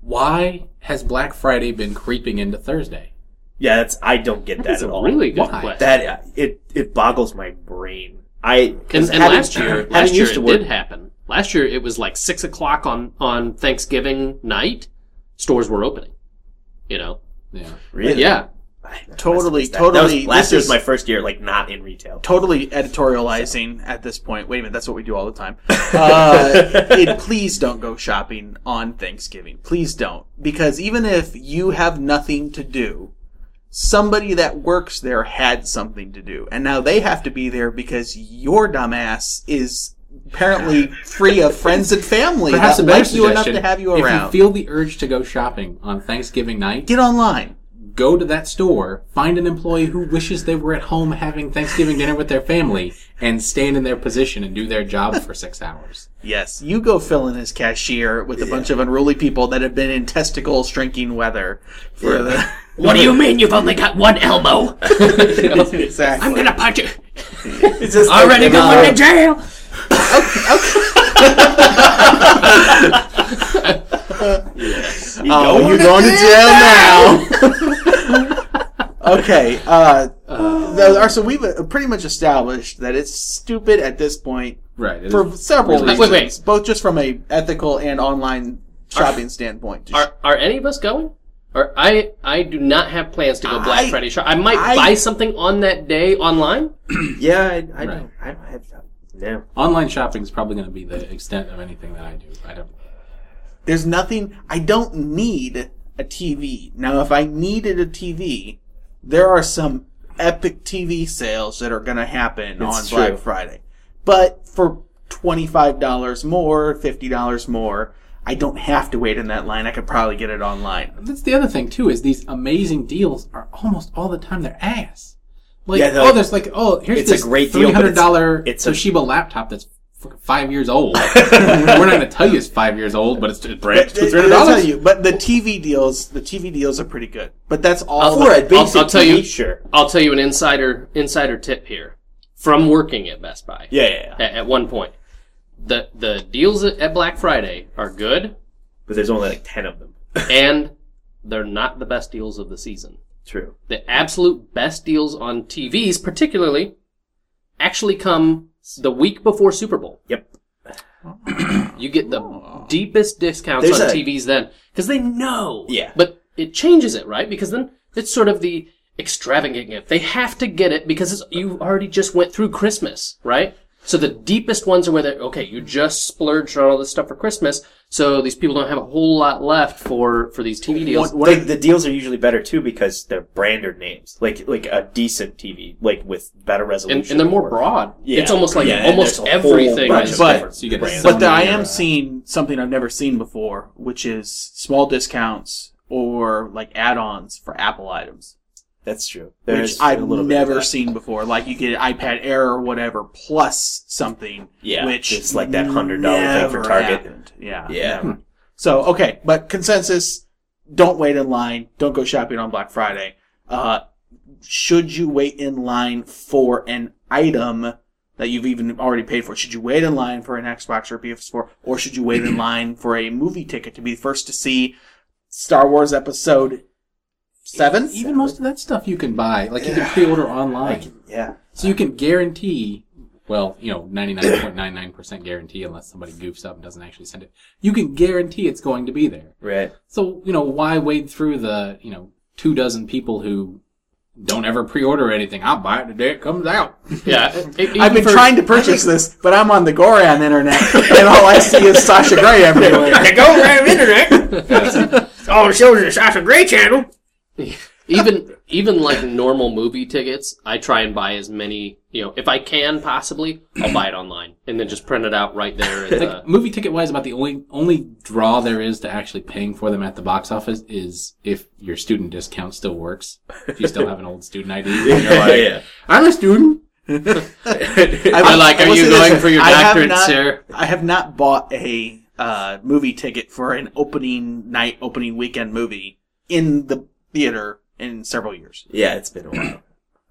why has Black Friday been creeping into Thursday? Yeah, that's I don't get that That's at a all. really good question. that it it boggles my brain. I and, 'cause and having- last year, last year it work- did happen. Last year it was like six o'clock on on Thanksgiving night. Stores were opening. You know, Yeah. Really? yeah. I must have Totally, that. That was- totally- last this year was is- my first year, like not in retail. Totally editorializing at this point. Wait a minute, that's what we do all the time. Uh, it, please don't go shopping on Thanksgiving. Please don't. Because even if you have nothing to do, somebody that works there had something to do. And now they have to be there because your dumbass is apparently free of friends and family Perhaps that like you enough to have you if you feel the urge to go shopping on Thanksgiving night, Get online. go to that store, find an employee who wishes they were at home having Thanksgiving dinner with their family, and stand in their position and do their job for six hours. Yes, you go fill in as cashier with a bunch of unruly people that have been in testicle shrinking weather for the. What do you mean you've only got one elbow? exactly. I'm gonna punch you. It's just Already like, going uh, to jail. you Oh, going you're to going jail to jail now. okay. Uh, the- so we've uh, pretty much established that it's stupid at this point Right. for is- several Wait, reasons, wait, wait. both just from a ethical and online shopping standpoint. Are are any of us going? Or I I do not have plans to go Black I- Friday shop. I might I- buy something on that day online. Yeah, I, I Right. don't. I don't have. No. Online shopping is probably going to be the extent of anything that I do. I don't. There's nothing. I don't need a TV. Now, if I needed a TV, there are some epic TV sales that are going to happen on It's Black true. Friday. But for $25 more, $50 more, I don't have to wait in that line. I could probably get it online. That's the other thing too. Is these amazing deals are almost all the time they're ass. Like Yeah, oh, there's like oh here's It's a great deal, three but hundred it's- dollar a- Toshiba laptop that's fucking five years old. We're not going to tell you it's five years old, but it's, it's brand But, $300. I'll tell you, but the TV deals, the TV deals are pretty good. But that's all. For a I'll- basic I'll tell TV, you- sure. I'll tell you an insider insider tip here from working at Best Buy. Yeah, yeah, yeah. At, at one point, the the deals at, at Black Friday are good, But there's only like ten of them. and they're not the best deals of the season. True. The absolute best deals on TVs, particularly, actually come the week before Super Bowl. Yep. You get the oh. deepest discounts There's on a- TVs then because they know. Yeah. But it changes it, right? Because then it's sort of the extravagant gift. They have to get it because it's, you already just went through Christmas, right? So the deepest ones are where they okay, you just splurged on all this stuff for Christmas, so these people don't have a whole lot left for for these TV deals. What, the, the deals are usually better too because they're branded names, like like a decent TV, like with better resolution, and, and they're more or- broad. Yeah. It's almost like Yeah, almost there's whole everything bunch But- So you get a But the, I am uh, seeing something I've never seen before, which is small discounts or like add-ons for Apple items, That's true. which There's I've a little never seen before. Like you get an iPad Air or whatever plus something, Yeah, which it's like that $100 thing for Target. happened. Yeah, Yeah. never. So okay, but consensus: don't wait in line. Don't go shopping on Black Friday. Uh, should you wait in line for an item that you've even already paid for? Should you wait in line for an Xbox or PS4, or should you wait in line for a movie ticket to be the first to see Star Wars Episode Seven? Even most of that stuff you can buy, like you can pre-order online, Yeah. so you can guarantee. Well, you know, ninety nine point nine nine percent guarantee, unless somebody goofs up and doesn't actually send it. You can guarantee it's going to be there. Right. So you know, why wade through the you know two dozen people who don't ever pre-order anything? I'll buy it the day it comes out. yeah. I've been for- trying to purchase this, but I'm on the Goran internet, and all I see is Sasha Grey everywhere. Go grab internet. All it shows is Sasha Grey channel. even even like normal movie tickets, I try and buy as many. You know, if I can possibly, I'll buy it online and then just print it out right there. At the, Like movie ticket wise, about the only only draw there is to actually paying for them at the box office is if your student discount still works. If you still have an old student ID, you're like, yeah. I'm a student. I'm like. Are you say this, going for your I doctorate, not- sir? I have not bought a uh, movie ticket for an opening night, opening weekend movie in the theater in several years. Yeah, it's been a while.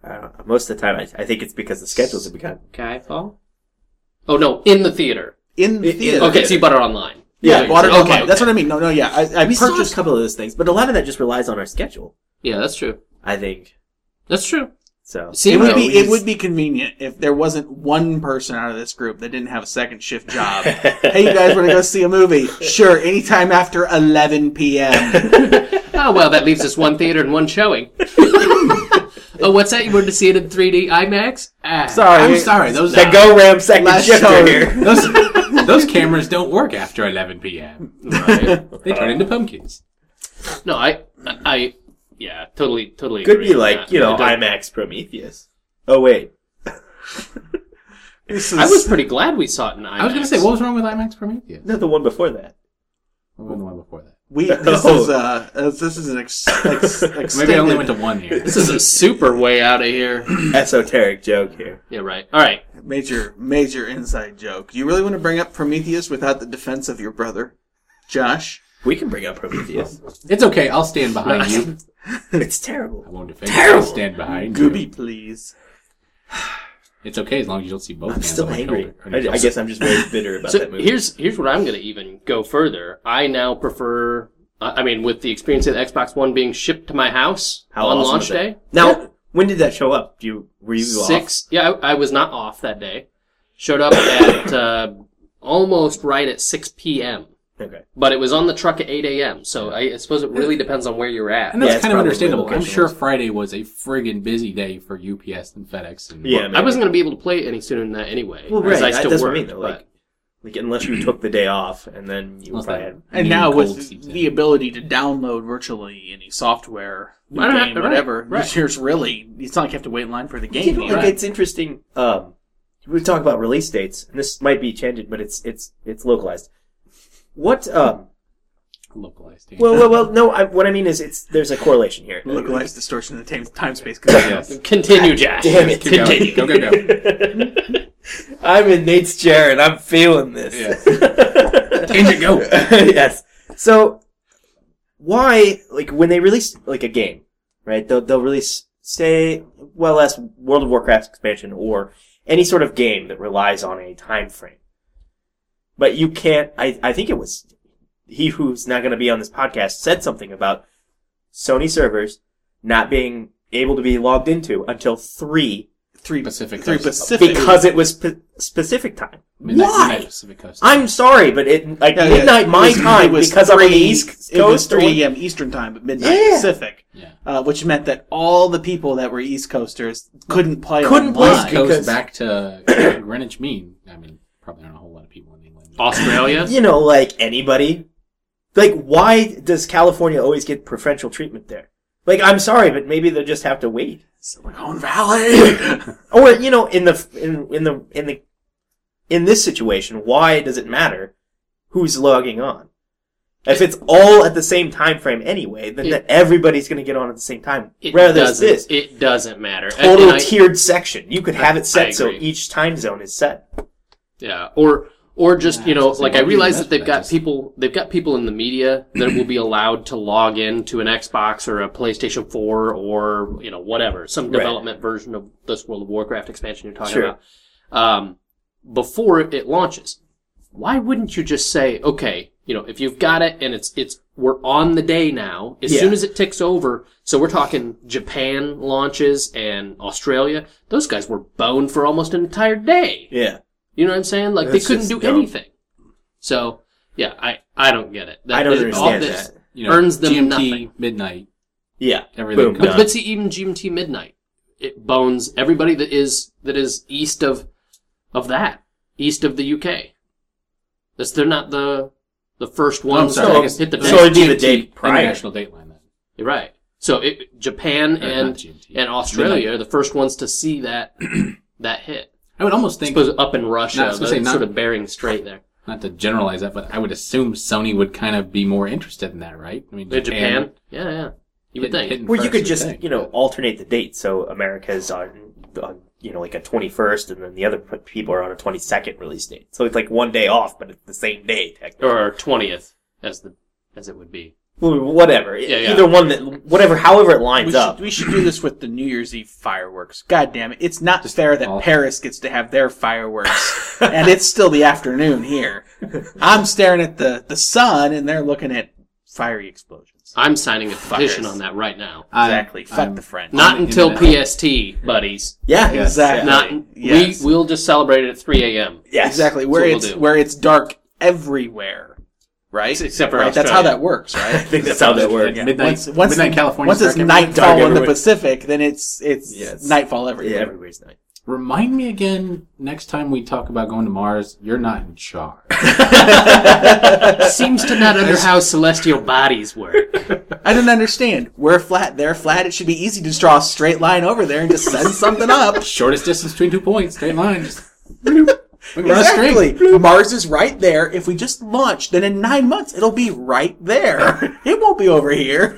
I. Most of the time, I, I think it's because the schedules have become. Skyfall. Oh no, in the theater. In the It- it- theater. Okay, so you bought it online. Yeah, Yeah, bought it okay, online. okay. That's what I mean. No, no, yeah. I, I we saw a couple of those things, but a lot of that just relies on our schedule. Yeah, that's true. I think That's true. so. See, It would no, be we it just- would be convenient if there wasn't one person out of this group that didn't have a second shift job. hey, you guys want to go see a movie? Sure, anytime after 11 p.m. Oh well, that leaves us one theater and one showing. oh, what's that? You wanted to see it in 3D IMAX? Ah, Sorry, I'm sorry, those the Go Ram second Last shifter show. here. those those cameras don't work after 11 p.m. Right. They turn into pumpkins. No, I, I, yeah, totally, totally. Could agree be on like that. you know It does- IMAX Prometheus. Oh wait, This I was pretty glad we saw it in IMAX. I was going to say, what was wrong with IMAX Prometheus? No, the one before that. What was the one before that? We this Oh. is uh uh, this is an ex, ex, extended, Maybe I only went to one here. This is a super way out of here. Esoteric joke here. Yeah, right. All right. major major inside joke. Do you really want to bring up Prometheus without the defense of your brother, Josh? We can bring up Prometheus. It's okay. I'll stand behind you. it's terrible. I won't defend you. Terrible. I'll stand behind Gooby, you. please. It's okay as long as you don't see both I'm hands still on my angry. shoulder. I, I guess I'm just very bitter about So that movie. here's here's what I'm going to even go further. I now prefer. I I mean, with the experience of the Xbox One being shipped to my house How on awesome launch is that? day, Now, when did that show up? Do you were you off? six. Yeah, I, I was not off that day. Showed up at uh, almost right at six p.m. Okay. But it was on the truck at eight a.m. So I, I suppose it really depends on where you're at. And that's Yeah, it's kind of probably understandable. I'm location sure wise. Friday was a friggin' busy day for UPS and FedEx. And Yeah, I wasn't going to be able to play it any sooner than that anyway. Well, as right. I still that's work. what I mean. Though. Like, but- like unless you took the day off and then you Unless probably that- had. And now cold with seeps the ability to download virtually any software, Right, right, game, right, whatever, right. there's really it's not like you have to wait in line for the You game. know, either. like it's interesting. Um, we talk about release dates, and this might be tangent, but it's it's it's localized. What? Um, localized. yeah. well, well, well. No, I, what I mean is, it's there's a correlation here. Localized distortion in the time, time space. yes. Continue, Josh. Damn it. Continue. Go, go, go. I'm in Nate's chair and I'm feeling this. Tangent, go. yes. So, why, like, when they release, like, a game, right, they'll, they'll release, say, well, less World of Warcraft expansion or any sort of game that relies on a time frame. But you can't, I, I think it was, he who's not going to be on this podcast said something about Sony servers not being able to be logged into until three Three Pacific three Coast. Pacific. because it was p- specific time. Midnight, Why? Midnight Pacific Coast. I'm sorry, but it like Yeah, yeah. midnight my It was- time it was because I'm on the three- East It was three a.m. Eastern time, but midnight Yeah. Pacific. Yeah. Uh, which meant that all the people that were East Coasters couldn't play Couldn't play online. East Coast because- back to Greenwich Mean. I mean, probably aren't a whole lot of people in England. Australia. You know, like anybody. Like, why does California always get preferential treatment there? Like, I'm sorry, but maybe they'll just have to wait. Silicon Valley. Or you know, in the in in the in the in this situation, why does it matter who's logging on? If it's all at the same time frame anyway, then It- everybody's going to get on at the same time. It Rather than this It doesn't matter. Total I- tiered section, you could have it set so each time zone is set. Yeah, or or just Yeah, you know, like I why do you realize that they've got? People they've got people in the media that will be allowed to log in to an Xbox or a PlayStation 4 or you know whatever some Right. development version of this World of Warcraft expansion you're talking Sure. about um, before it launches. Why wouldn't you just say, okay, you know, if you've got it and it's it's we're on the day now. As Yeah. soon as it ticks over, so we're talking Japan launches and Australia. Those guys were boned for almost an entire day. Yeah. You know what I'm saying? Like That's they couldn't do dumb. anything. So yeah, I I don't get it. That, I don't that- all understand this- that. You know, Earns them GMT, nothing. midnight, Yeah. everything. Boom, done. But, but see, even GMT midnight, it bones everybody that is that is east of of that, east of the UK. That's they're not the the first Oh, ones sorry, to I hit the so deck. it'd be the day prior. International Dateline then. You're right. So it, Japan Or and and Australia are the first ones to see that that hit. I would almost I think, suppose up in Russia, No, I was gonna say not- sort of Bering Strait there. not to generalize that, but I would assume Sony would kind of be more interested in that, right? I mean, Uh, Japan, yeah, yeah. You would hitting- think. hitting Well, you could just, think, you know, alternate the date. So America's on, on, you know, like a 21st and then the other people are on a 22nd release date. So it's like one day off, but it's the same day, technically. or twentieth as the as it would be. Well, whatever. Yeah, yeah. Either one that, whatever, however it lines We up. we should do this with the New Year's Eve fireworks. God damn it. It's not fair that all- Paris gets to have their fireworks and it's still the afternoon here. I'm staring at the, the sun and they're looking at fiery explosions. I'm signing a petition Fuckers. on that right now. I'm- Exactly. Fuck I'm- the French. Not I'm until. PST, buddies. yeah, Exactly. Not Yes. we. We'll just celebrate it at 3 a.m. Yes. Exactly. Where what we'll it's where it's dark everywhere. Right? Except for right? That's how that works, right? I think that's how that works. Yeah. Midnight- once, once, Midnight California Once it's nightfall in the. Pacific, then it's it's Yes. nightfall Yeah, everywhere. everywhere's night. Remind me again next time we talk about going to Mars. You're not in charge. Seems to not under how celestial bodies work. I don't understand. We're flat, they're flat. It should be easy to just draw a straight line over there and just send something up. Shortest distance between two points, straight line. Just We can run a string. Exactly. Mars is right there. If we just launch, then in nine months it'll be right there. it won't be over here.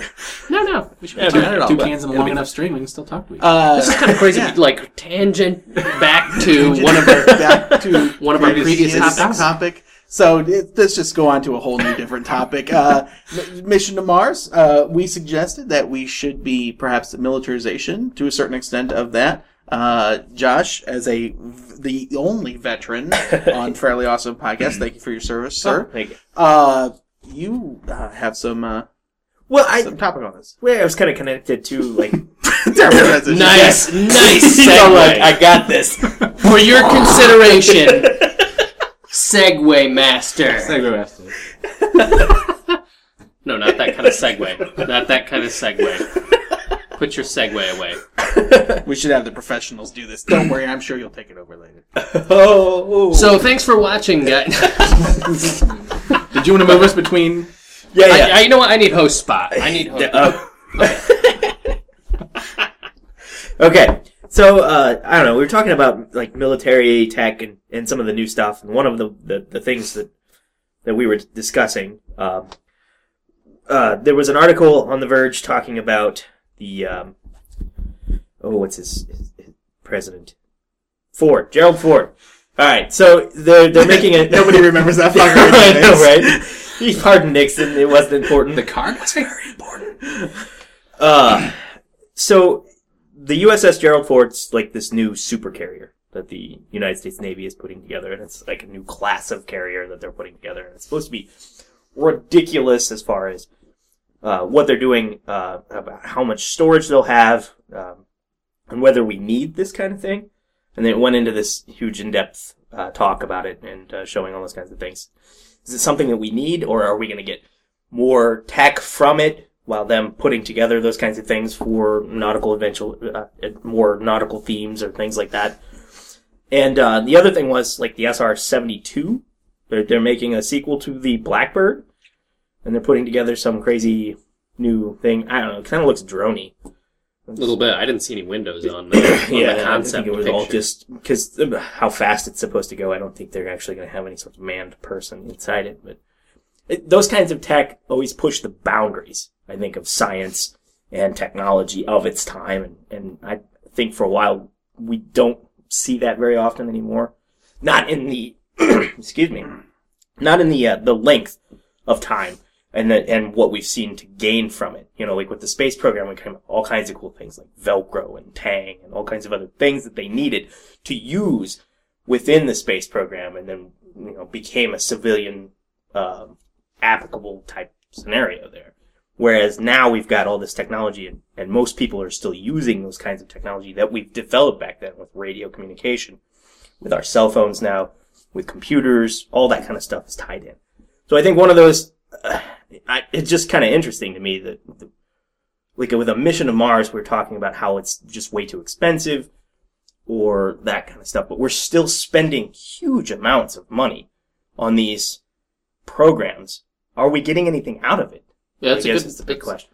No, no. We should Yeah, Two, not all, two cans and a long be enough string, we can still talk to each Uh, other. This is kind of crazy. Yeah. Like tangent back to one of our back to one of our previous topics. topic. So it, let's just go on to a whole new different topic. Uh, mission to Mars. Uh, we suggested that we should be perhaps the militarization to a certain extent of that. Uh, Josh, as a the only veteran on Fairly Awesome Podcast, thank you for your service, sir. Thank you. Uh, you uh, have some uh, Well, I some topic on this. well, I was kind of connected to like. Terrible. Nice, nice So, segue. like, I got this. For your consideration, Segway Master. Segue master. No, not that kind of segue. Not that kind of segue. Put your segue away. We should have the professionals do this. Don't worry, I'm sure you'll take it over later. oh, So thanks for watching, guys. Did you want to move us between? yeah, yeah. I, you know what? I need host spot. I need host. Uh, okay, so uh, I don't know. We were talking about like military tech and, and some of the new stuff, and one of the, the, the things that that we were discussing, um, uh, there was an article on The Verge talking about the um, oh, what's his, his, his president Ford, Gerald Ford. All right, so they're they're making a Nobody remembers that fucker. I know, right? He pardoned Nixon. It wasn't important. The card was very important. Uh, so the USS Gerald Ford's like this new super carrier that the United States Navy is putting together, and it's like a new class of carrier that they're putting together, and it's supposed to be ridiculous as far as uh, what they're doing, uh, about how much storage they'll have, um, and whether we need this kind of thing. And then it went into this huge in-depth uh, talk about it and uh, showing all those kinds of things. Is it something that we need, or are we going to get more tech from it while them putting together those kinds of things for nautical adventure, uh, more nautical themes or things like that. And uh, the other thing was like the SR seventy two. They're, they're making a sequel to the Blackbird, and they're putting together some crazy new thing. I don't know. It kind of looks drony. A little bit. I didn't see any windows on the, on the I concept think it was all just because how fast it's supposed to go. I don't think they're actually going to have any sort of manned person inside it. But it, those kinds of tech always push the boundaries. I think of science and technology of its time, and and I think for a while we don't see that very often anymore. Not in the excuse me, not in the uh, the length of time and and what we've seen to gain from it. You know, like with the space program, we came up all kinds of cool things like Velcro and Tang and all kinds of other things that they needed to use within the space program, and then you know became a civilian um, applicable type scenario there. Whereas now we've got all this technology, and, and most people are still using those kinds of technology that we've developed back then with radio communication, with our cell phones now, with computers, all that kind of stuff is tied in. So I think one of those, uh, I, it's just kind of interesting to me that, the, like with a mission to Mars, we're talking about how it's just way too expensive or that kind of stuff, but we're still spending huge amounts of money on these programs. Are we getting anything out of it? Yeah, that's I a good, it's a big question.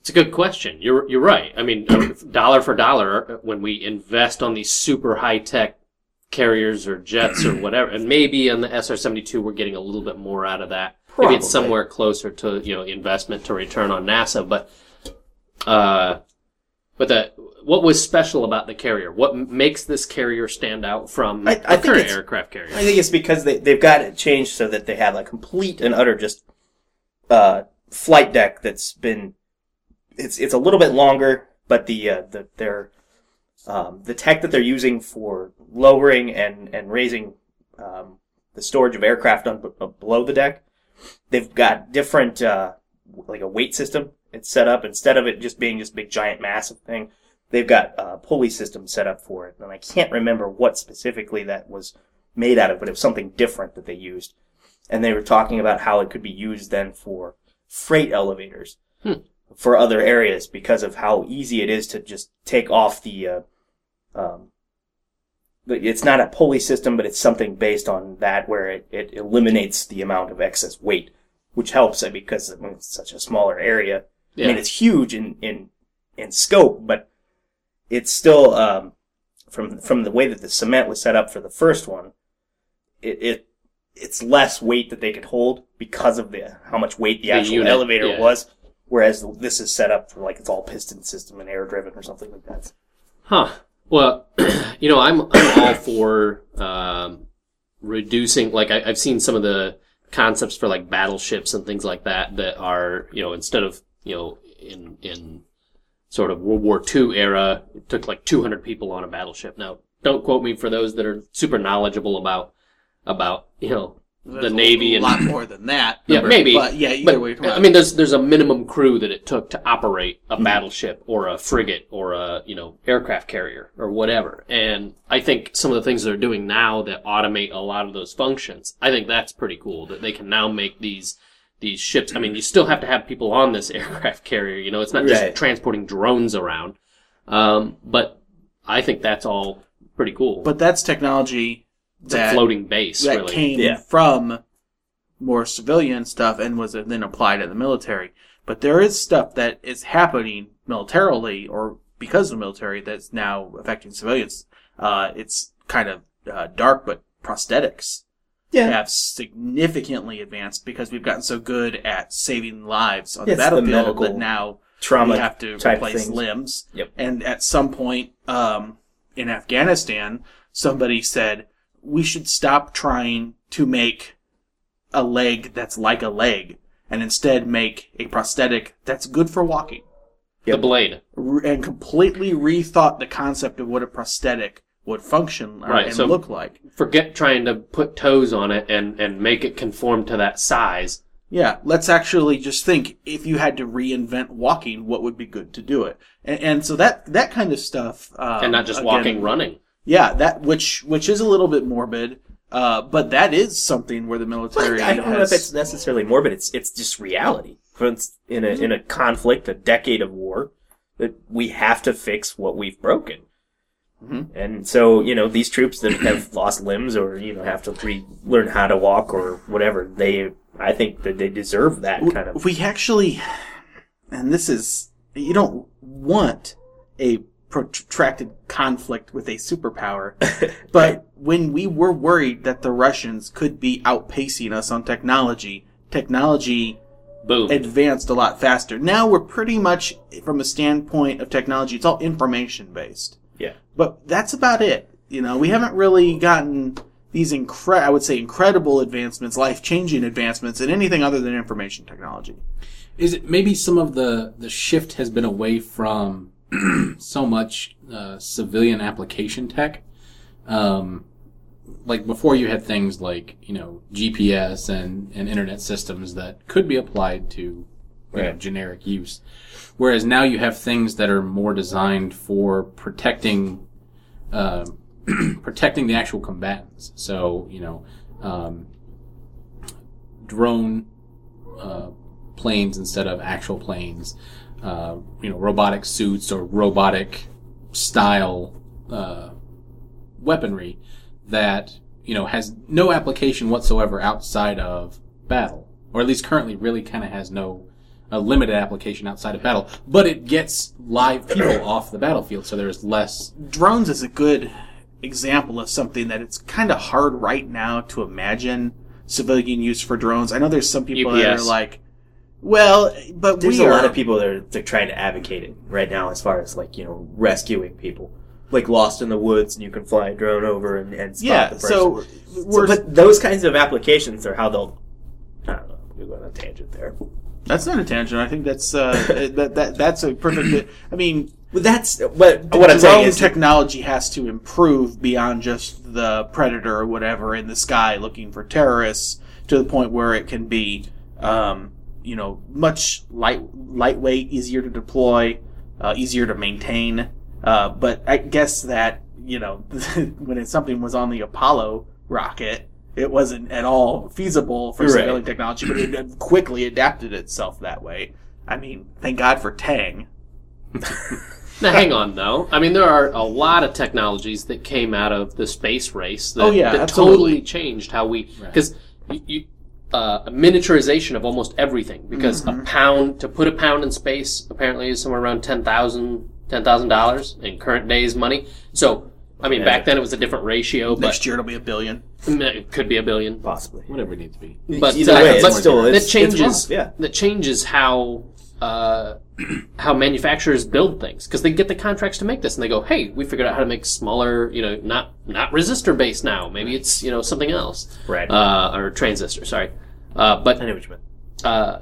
It's a good question. You're you're right. I mean, uh, dollar for dollar, when we invest on these super high tech carriers or jets or whatever, and maybe on the SR seventy two, we're getting a little bit more out of that. Maybe it's somewhere closer to you know investment to return on NASA, but uh, but the what was special about the carrier? What makes this carrier stand out from I- I the think current aircraft carrier? I think it's because they, they've got it changed so that they have a complete and utter just uh, flight deck that's been it's it's a little bit longer, but the uh, the their um, the tech that they're using for lowering and and raising um, the storage of aircraft on b- below the deck, they've got different uh, like a weight system. It's set up instead of it just being this big giant massive thing. They've got a pulley system set up for it, and I can't remember what specifically that was made out of, but it was something different that they used. And they were talking about how it could be used then for freight elevators Hmm. for other areas because of how easy it is to just take off the, uh, um, the- it's not a pulley system, but it's something based on that where it, it eliminates the amount of excess weight, which helps uh, because I mean, it's such a smaller area. I mean, it's huge in, in, in scope, but it's still, um, from from the way that the cement was set up for the first one, it, it it's less weight that they could hold because of the how much weight the The actual unit, elevator yeah. was. Whereas this is set up for like it's all piston system and air driven or something like that. Huh. Well, you know, I'm I'm all for um, reducing. Like I, I've seen some of the concepts for like battleships and things like that that are you know instead of you know in in sort of World War II era, it took like 200 people on a battleship. Now, don't quote me for those that are super knowledgeable about about you know the There's a Navy and a lot more than that. Yeah, maybe. But yeah, either but, way. I mean, there's there's a minimum crew that it took to operate a Mm-hmm. battleship or a frigate or a you know aircraft carrier or whatever. And I think some of the things they're doing now that automate a lot of those functions, I think that's pretty cool. That they can now make these these ships. I mean, you still have to have people on this aircraft carrier. You know, it's not just Right. transporting drones around. Um, but I think that's all pretty cool. but that's technology it's a floating base, that really. came Yeah. from more civilian stuff and was then applied to the military. But there is stuff that is happening militarily or because of the military that's now affecting civilians. Uh, it's kind of uh, dark, but prosthetics Yeah. have significantly advanced because we've gotten so good at saving lives on Yeah, the it's the battlefield medical that now Trauma we have to replace things. limbs. Yep. And at some point um, in Afghanistan, somebody said we should stop trying to make a leg that's like a leg, and instead make a prosthetic that's good for walking. The blade. And completely rethought the concept of what a prosthetic would function or- Right, and so- look like. Forget trying to put toes on it and, and make it conform to that size. Yeah, let's actually just think if you had to reinvent walking, what would be good to do it, and, and so that that kind of stuff, um, and not just again, walking, running. Yeah, that which which is a little bit morbid, uh, but that is something where the military I don't know if it's necessarily morbid. It's it's just reality. In a in a conflict, a decade of war, that we have to fix what we've broken. Mhm. And so, you know, these troops that have lost limbs or you know have to re- learn how to walk or whatever, they I think that they deserve that kind of. we actually, and this is you don't want a protracted conflict with a superpower, but when we were worried that the Russians could be outpacing us on technology, technology Boom. advanced a lot faster. Now we're pretty much, from a standpoint of technology, it's all information based. Yeah. But that's about it. You know, we haven't really gotten these incre- I would say incredible advancements, life changing advancements in anything other than information technology. Is it maybe some of the the shift has been away from so much uh, civilian application tech? Um, like before, you had things like you know GPS and and internet systems that could be applied to you know, generic use, whereas now you have things that are more designed for protecting. Uh, protecting the actual combatants. So, you know, um, drone uh, planes instead of actual planes, uh, you know, robotic suits or robotic style uh, weaponry that you know has no application whatsoever outside of battle, or at least currently really kind of has no a limited application outside of battle. But it gets live people off the battlefield, so there's less. Drones is a good example of something that it's kind of hard right now to imagine civilian use for drones. I know there's some people that are like, well, but There's we a are, lot of people that are they're trying to advocate it right now, as far as like you know rescuing people, like lost in the woods, and you can fly a drone over and, and spot yeah. the person. So So, but those kinds of applications are how they'll. I don't know. We're going on a tangent there. That's not a tangent. I think that's uh, that, that that's a perfect. I mean, But that's what what I'm saying is technology has to improve beyond just the predator or whatever in the sky looking for terrorists to the point where it can be, um, you know, much light lightweight, easier to deploy, uh, easier to maintain. Uh, but I guess that you know when it, something was on the Apollo rocket. It wasn't at all feasible for Right. civilian technology, but it quickly adapted itself that way. I mean, thank God for Tang. Now, hang on, though. I mean, there are a lot of technologies that came out of the space race that, Oh, yeah, that totally changed how we because you, you uh, a miniaturization of almost everything. Because Mm-hmm. a pound to put a pound in space apparently is somewhere around ten thousand ten thousand dollars in current days money. So I mean, back then it was a different ratio, but Next year it'll be a billion. it could be a billion. Possibly. Whatever it needs to be. But Either uh, way, it's but still that changes. It's rough, yeah. That changes how uh, how manufacturers build things because they get the contracts to make this, and they go, "Hey, we figured out how to make smaller, you know, not not resistor based now. Maybe it's you know something else, Right. uh, or transistor. Sorry, uh, but I know what you meant. uh,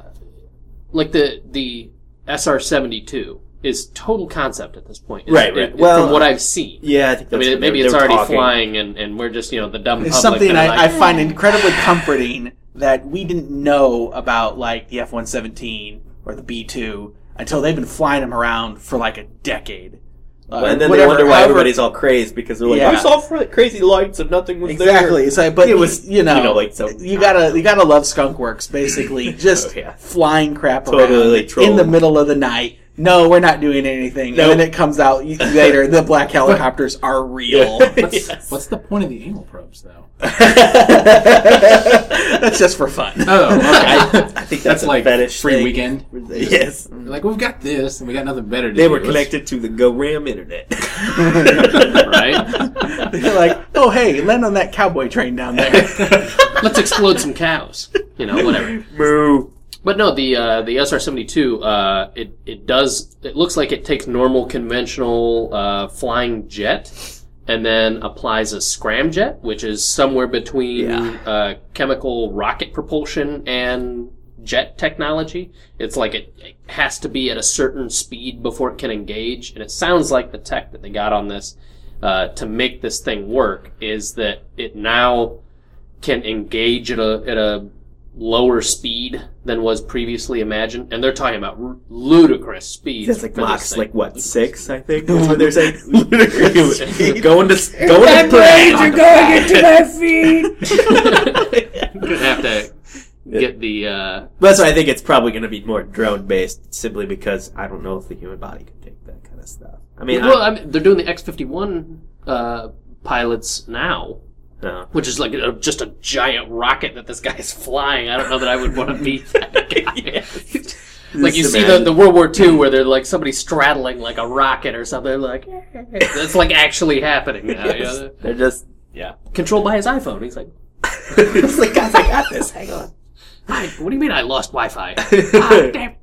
like the the SR seventy two is total concept at this point, Right, right. it- Well, from what I've seen. Yeah, I think I mean, maybe it's already talking. flying, and, and we're just you know the dumb It's something I, like, I find incredibly comforting that we didn't know about like the F one seventeen or the B two until they've been flying them around for like a decade. Uh, and then whatever- they wonder why however- everybody's all crazed because they're like, Yeah. I saw crazy lights and nothing was Exactly. there. It's like, but It was, was you know, you know, like, so- you gotta you gotta love Skunk Works basically just Oh, yeah. flying crap Totally around trolling. in the middle of the night. No, we're not doing anything. Nope. And then it comes out later the black helicopters are real. What's, Yes. what's the point of the anal probes, though? That's just for fun. Oh, okay. I think that's, That's a like fetish free thing. weekend. Yes. They're like, we've got this, and we got nothing better to They do. were Let's- connected to the Go Ram internet. right? They're like, oh hey, land on that cowboy train down there. Let's explode some cows. You know, whatever. Moo. But no, the uh, the SR seventy two, uh, it it does. It looks like it takes normal conventional uh, flying jet, and then applies a scramjet, which is somewhere between Yeah. uh, chemical rocket propulsion and jet technology. It's like it, it has to be at a certain speed before it can engage, and it sounds like the tech that they got on this uh, to make this thing work is that it now can engage at a at a lower speed than was previously imagined, and they're talking about r- ludicrous speeds. That's like for this Mach's thing. like what six? I think that's what they're saying. ludicrous speed. going to going to brains are going into my feet. Gonna have to get the uh, That's why I think it's probably going to be more drone based, simply because I don't know if the human body can take that kind of stuff. I mean, well, I, I mean, they're doing the X fifty one uh, pilots now, no. which is like a, just a giant rocket that this guy is flying. I don't know that I would want to be that guy. like you see the, the World War II where they're like somebody straddling like a rocket or something. They're like that's like actually happening now. you know? They're just yeah. Controlled by his iPhone. He's like, it's like guys, I got this. Hang on. I, what do you mean I lost Wi-Fi? ah, damn.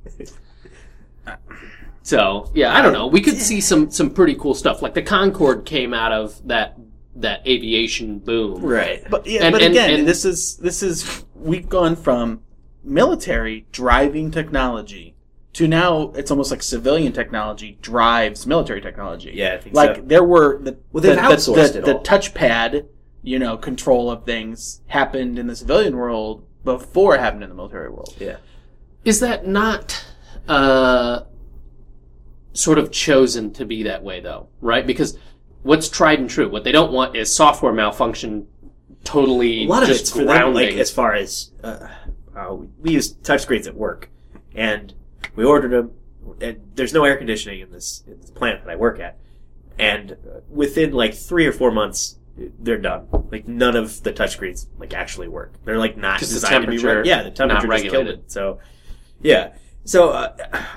So yeah, I don't know. We could see some some pretty cool stuff. Like the Concorde came out of that that aviation boom. Right. But yeah, And- but and- again, and- this is this is we've gone from military driving technology to now it's almost like civilian technology drives military technology. Yeah, I think like so. there were the Well, they've the, outsourced the, it the touchpad, you know, control of things happened in the civilian world before it happened in the military world. Yeah. Is that not uh, sort of chosen to be that way, though? Right? Because what's tried and true? What they don't want is software malfunction. Totally, a lot of just it's for them, like as far as uh, uh, we use touchscreens at work, and we ordered them. And there's no air conditioning in this in this plant that I work at, and within like three or four months, they're done. Like none of the touchscreens like actually work. They're like not designed to be temperature yeah, the temperature just killed it. So yeah. So uh,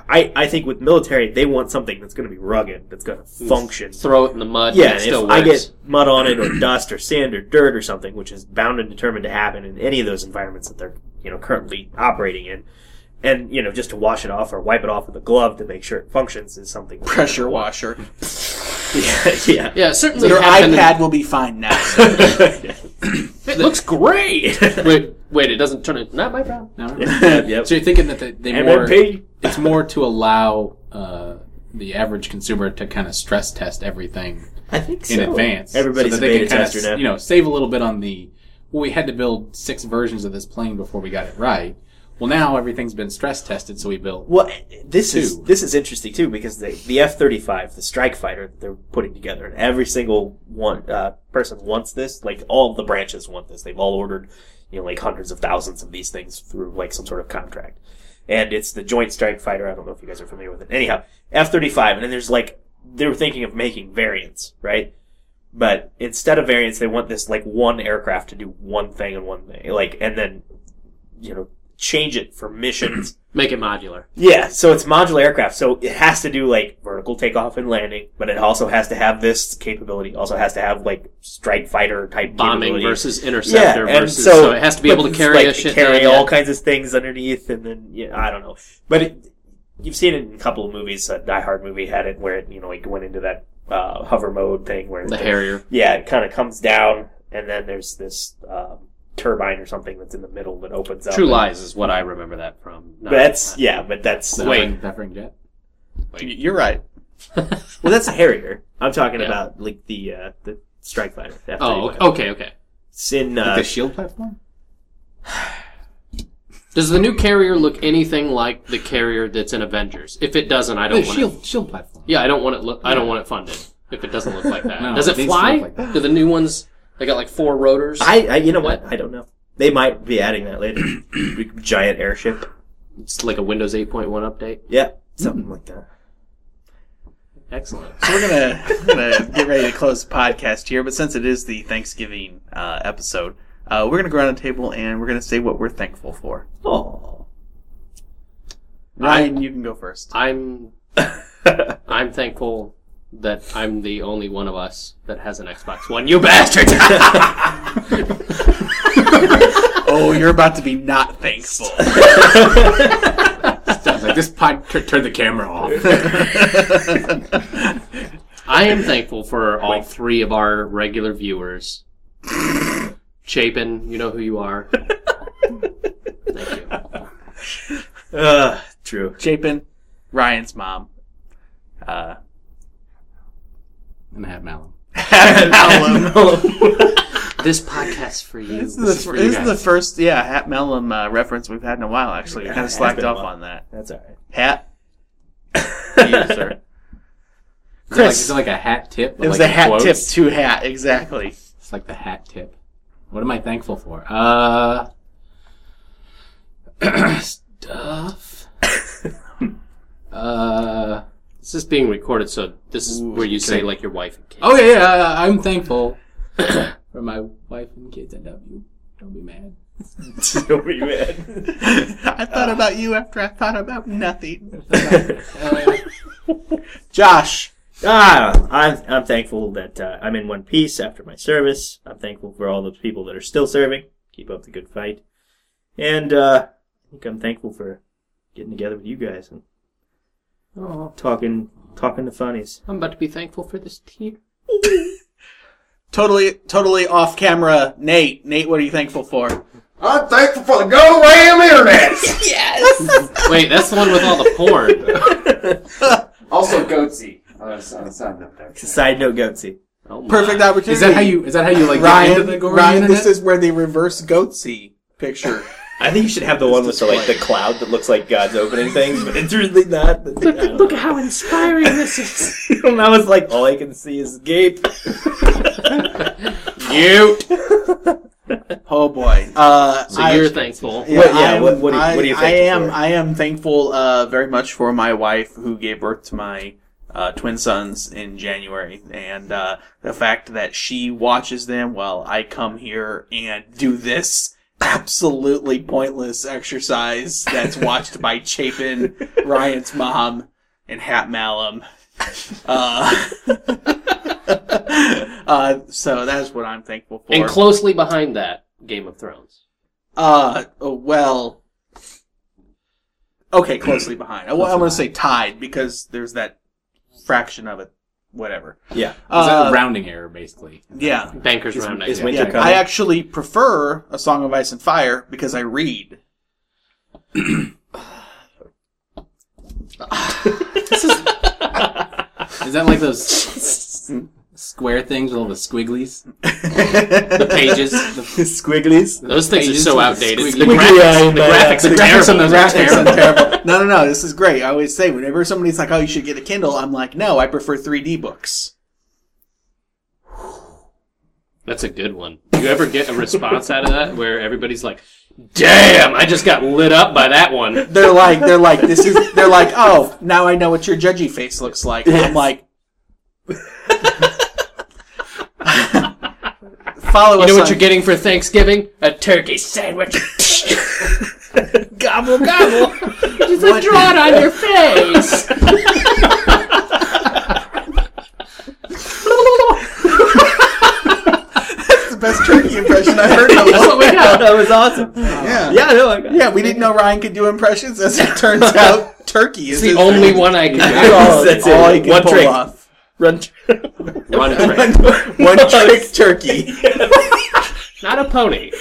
I I think with military they want something that's going to be rugged, that's going to function, Throw it in the mud. yeah, and it and still if I works. get mud on it or dust or sand or dirt or something, which is bound and determined to happen in any of those environments that they're you know currently operating in, and you know just to wash it off or wipe it off with a glove to make sure it functions is something. Pressure washer. yeah, yeah. yeah, certainly. Your happened in- iPad will be fine now. It looks great. wait, wait, it doesn't turn it. Not my problem. No? yep. So you're thinking that they, they more MMP. it's more to allow uh, the average consumer to kind of stress test everything I think in advance. Everybody's so a that they beta can kinda, tester now. You know, save a little bit on the. Well, we had to build six versions of this plane before we got it right. Well, now everything's been stress tested, so we built. Well, this is this is interesting too because the the F thirty five, the strike fighter that they're putting together, and every single one uh, person wants this. Like all the branches want this. They've all ordered, you know, like hundreds of thousands of these things through like some sort of contract. And it's the Joint Strike Fighter. I don't know if you guys are familiar with it. Anyhow, F thirty five, and then there's like they were thinking of making variants, right? But instead of variants, they want this like one aircraft to do one thing and one thing, like, and then you know change it for missions Make it modular. Yeah, so it's modular aircraft, so it has to do like vertical takeoff and landing, but it also has to have this capability. Also has to have like strike fighter type Bombing versus interceptor and versus so, it has to be able to carry like, a shit carry all yeah. kinds of things underneath, and then yeah, I don't know, but it, you've seen it in a couple of movies. A Die Hard movie had it where it you know like went into that uh, hover mode thing where the Harrier. yeah, it kind of comes down, and then there's this um, turbine or something that's in the middle that opens up. True and- Lies is what I remember that from. But that's yeah, but that's The Wait. Buffering- Buffering jet. Y- You're right. well, that's a Harrier. I'm talking Yeah. about like the uh, the strike fighter. the Oh, F-35. okay, okay. It's in Like uh, the shield platform. Does the new carrier look anything like the carrier that's in Avengers? If it doesn't, I don't The want shield it. shield platform. Yeah, I don't want it. Look, I don't want it funded. If it doesn't look like that, No, does it it fly? like that. Do the new ones? They got like four rotors. I, I you know what? I don't know. They might be adding that later. Giant airship. It's like a Windows 8.1 update. Yeah, something like that. Excellent. So we're gonna, gonna get ready to close the podcast here, but since it is the Thanksgiving uh, episode, uh, we're gonna go around the table and we're gonna say what we're thankful for. Oh. Ryan, you can go first. I'm I'm thankful that I'm the only one of us that has an Xbox One. You bastard! oh, you're about to be not thankful. I like, this pod t- turned the camera off. I am thankful for all three of our regular viewers. Chapin, you know who you are. Thank you. Uh, true. Chapin, Ryan's mom. Uh, and I have Malum. This podcast for you. this This is, is the, for this you is the guys. first, yeah, Hat Mellum uh, reference we've had in a while. Actually, we Yeah, kind of has slacked been a off while. on that. That's alright. Hat, to you, sir. Is it, like, Chris. is it like a hat tip? It was like the hat quotes? tip to hat, exactly. It's like the hat tip. What am I thankful for? Uh, stuff. uh, This is being recorded, so this is where you say like your wife and kids. oh yeah, yeah, I'm thankful for my wife and kids. I love you. Don't be mad. Don't be mad. I thought about you after I thought about nothing. Uh, Josh, Ah, I'm I'm thankful that uh, I'm in one piece after my service. I'm thankful for all those people that are still serving. Keep up the good fight, and uh, I think I'm thankful for getting together with you guys and Oh, talking talking to funnies. I'm about to be thankful for this tear. totally, totally off camera. Nate, Nate, what are you thankful for? I'm thankful for the go ram internet. Yes. Wait, that's the one with all the porn. also, Goatse. Oh, that's on the side note there. Side note, Goatse. Oh. Perfect opportunity. is that how you? Is that how you like get into the Ryan? Ryan, internet? this is where they reverse goatse picture. I think you should have the one with the like the cloud that looks like God's opening things, but it's really not. Look, Look at how inspiring this is. and I was like, all I can see is gape. Mute. Oh boy. Uh, So I- you're thankful. What- yeah, what- what do you- what are you I, I am. for? I am thankful uh, very much for my wife who gave birth to my uh, twin sons in January, and uh, the fact that she watches them while I come here and do this absolutely pointless exercise that's watched by Chapin, Ryan's mom, and Hat Malum. Uh, uh, so that's what I'm thankful for. And closely behind that, Game of Thrones. Uh, oh, well. Okay, closely behind. I, am going to say tied because there's that fraction of it. Whatever. Yeah. Is that Uh, a rounding error, basically? yeah. Bankers Is- Round. I is guess. Winter Yeah, coming? I actually prefer A Song of Ice and Fire because I read. Is that like those square things with all the squigglies? the pages. the Squigglies. Those things are so outdated. squiggly- The Squiggly graphics, in the my- graphics The are graphics on terrible. the graphics are terrible. No, no, no. This is great. I always say whenever somebody's like, "Oh, you should get a Kindle," I'm like, "No, I prefer 3D books." That's a good one. Do you ever get a response out of that where everybody's like, "Damn, I just got lit up by that one." They're like, they're like, this is. They're like, "Oh, now I know what your judgy face looks like." And I'm like. Follow You us know what on- you're getting for Thanksgiving? A turkey sandwich. gobble gobble. Just What- draw it on your face. That's the best turkey impression I've heard in a oh long we got. that was awesome. Yeah. Yeah, no, I got Yeah, we didn't know Ryan could do impressions. As it turns out, turkey is It's the his only thing. one I can That's do. all- that's all it. he can One pull trick. off. Run. One trick. One trick turkey. Not a pony.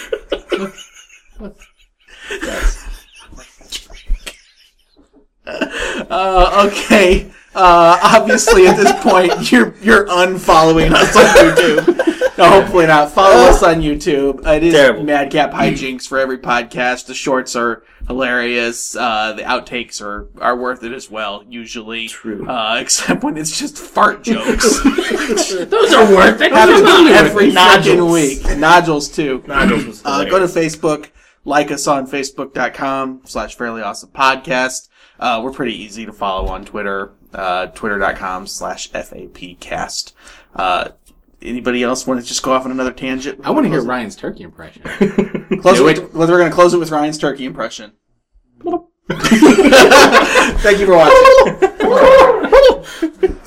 Uh, okay. Uh, obviously, at this point, you're you're unfollowing us on YouTube. No, hopefully not. Follow us on YouTube. It is Terrible. Madcap Hijinks for every podcast. The shorts are hilarious. Uh, the outtakes are are worth it as well. Usually, True. Uh, except when it's just fart jokes. Those are worth it. Happens Come on. every fucking Nodules. week. Nodules too. Nodules was Uh, go to Facebook, like us on facebook.com slash fairly awesome podcast. Uh, we're pretty easy to follow on Twitter, uh, twitter.com slash FAPcast. Uh, anybody else want to just go off on another tangent? I want to hear Ryan's turkey impression. close we're going to close it with Ryan's turkey impression. Thank you for watching.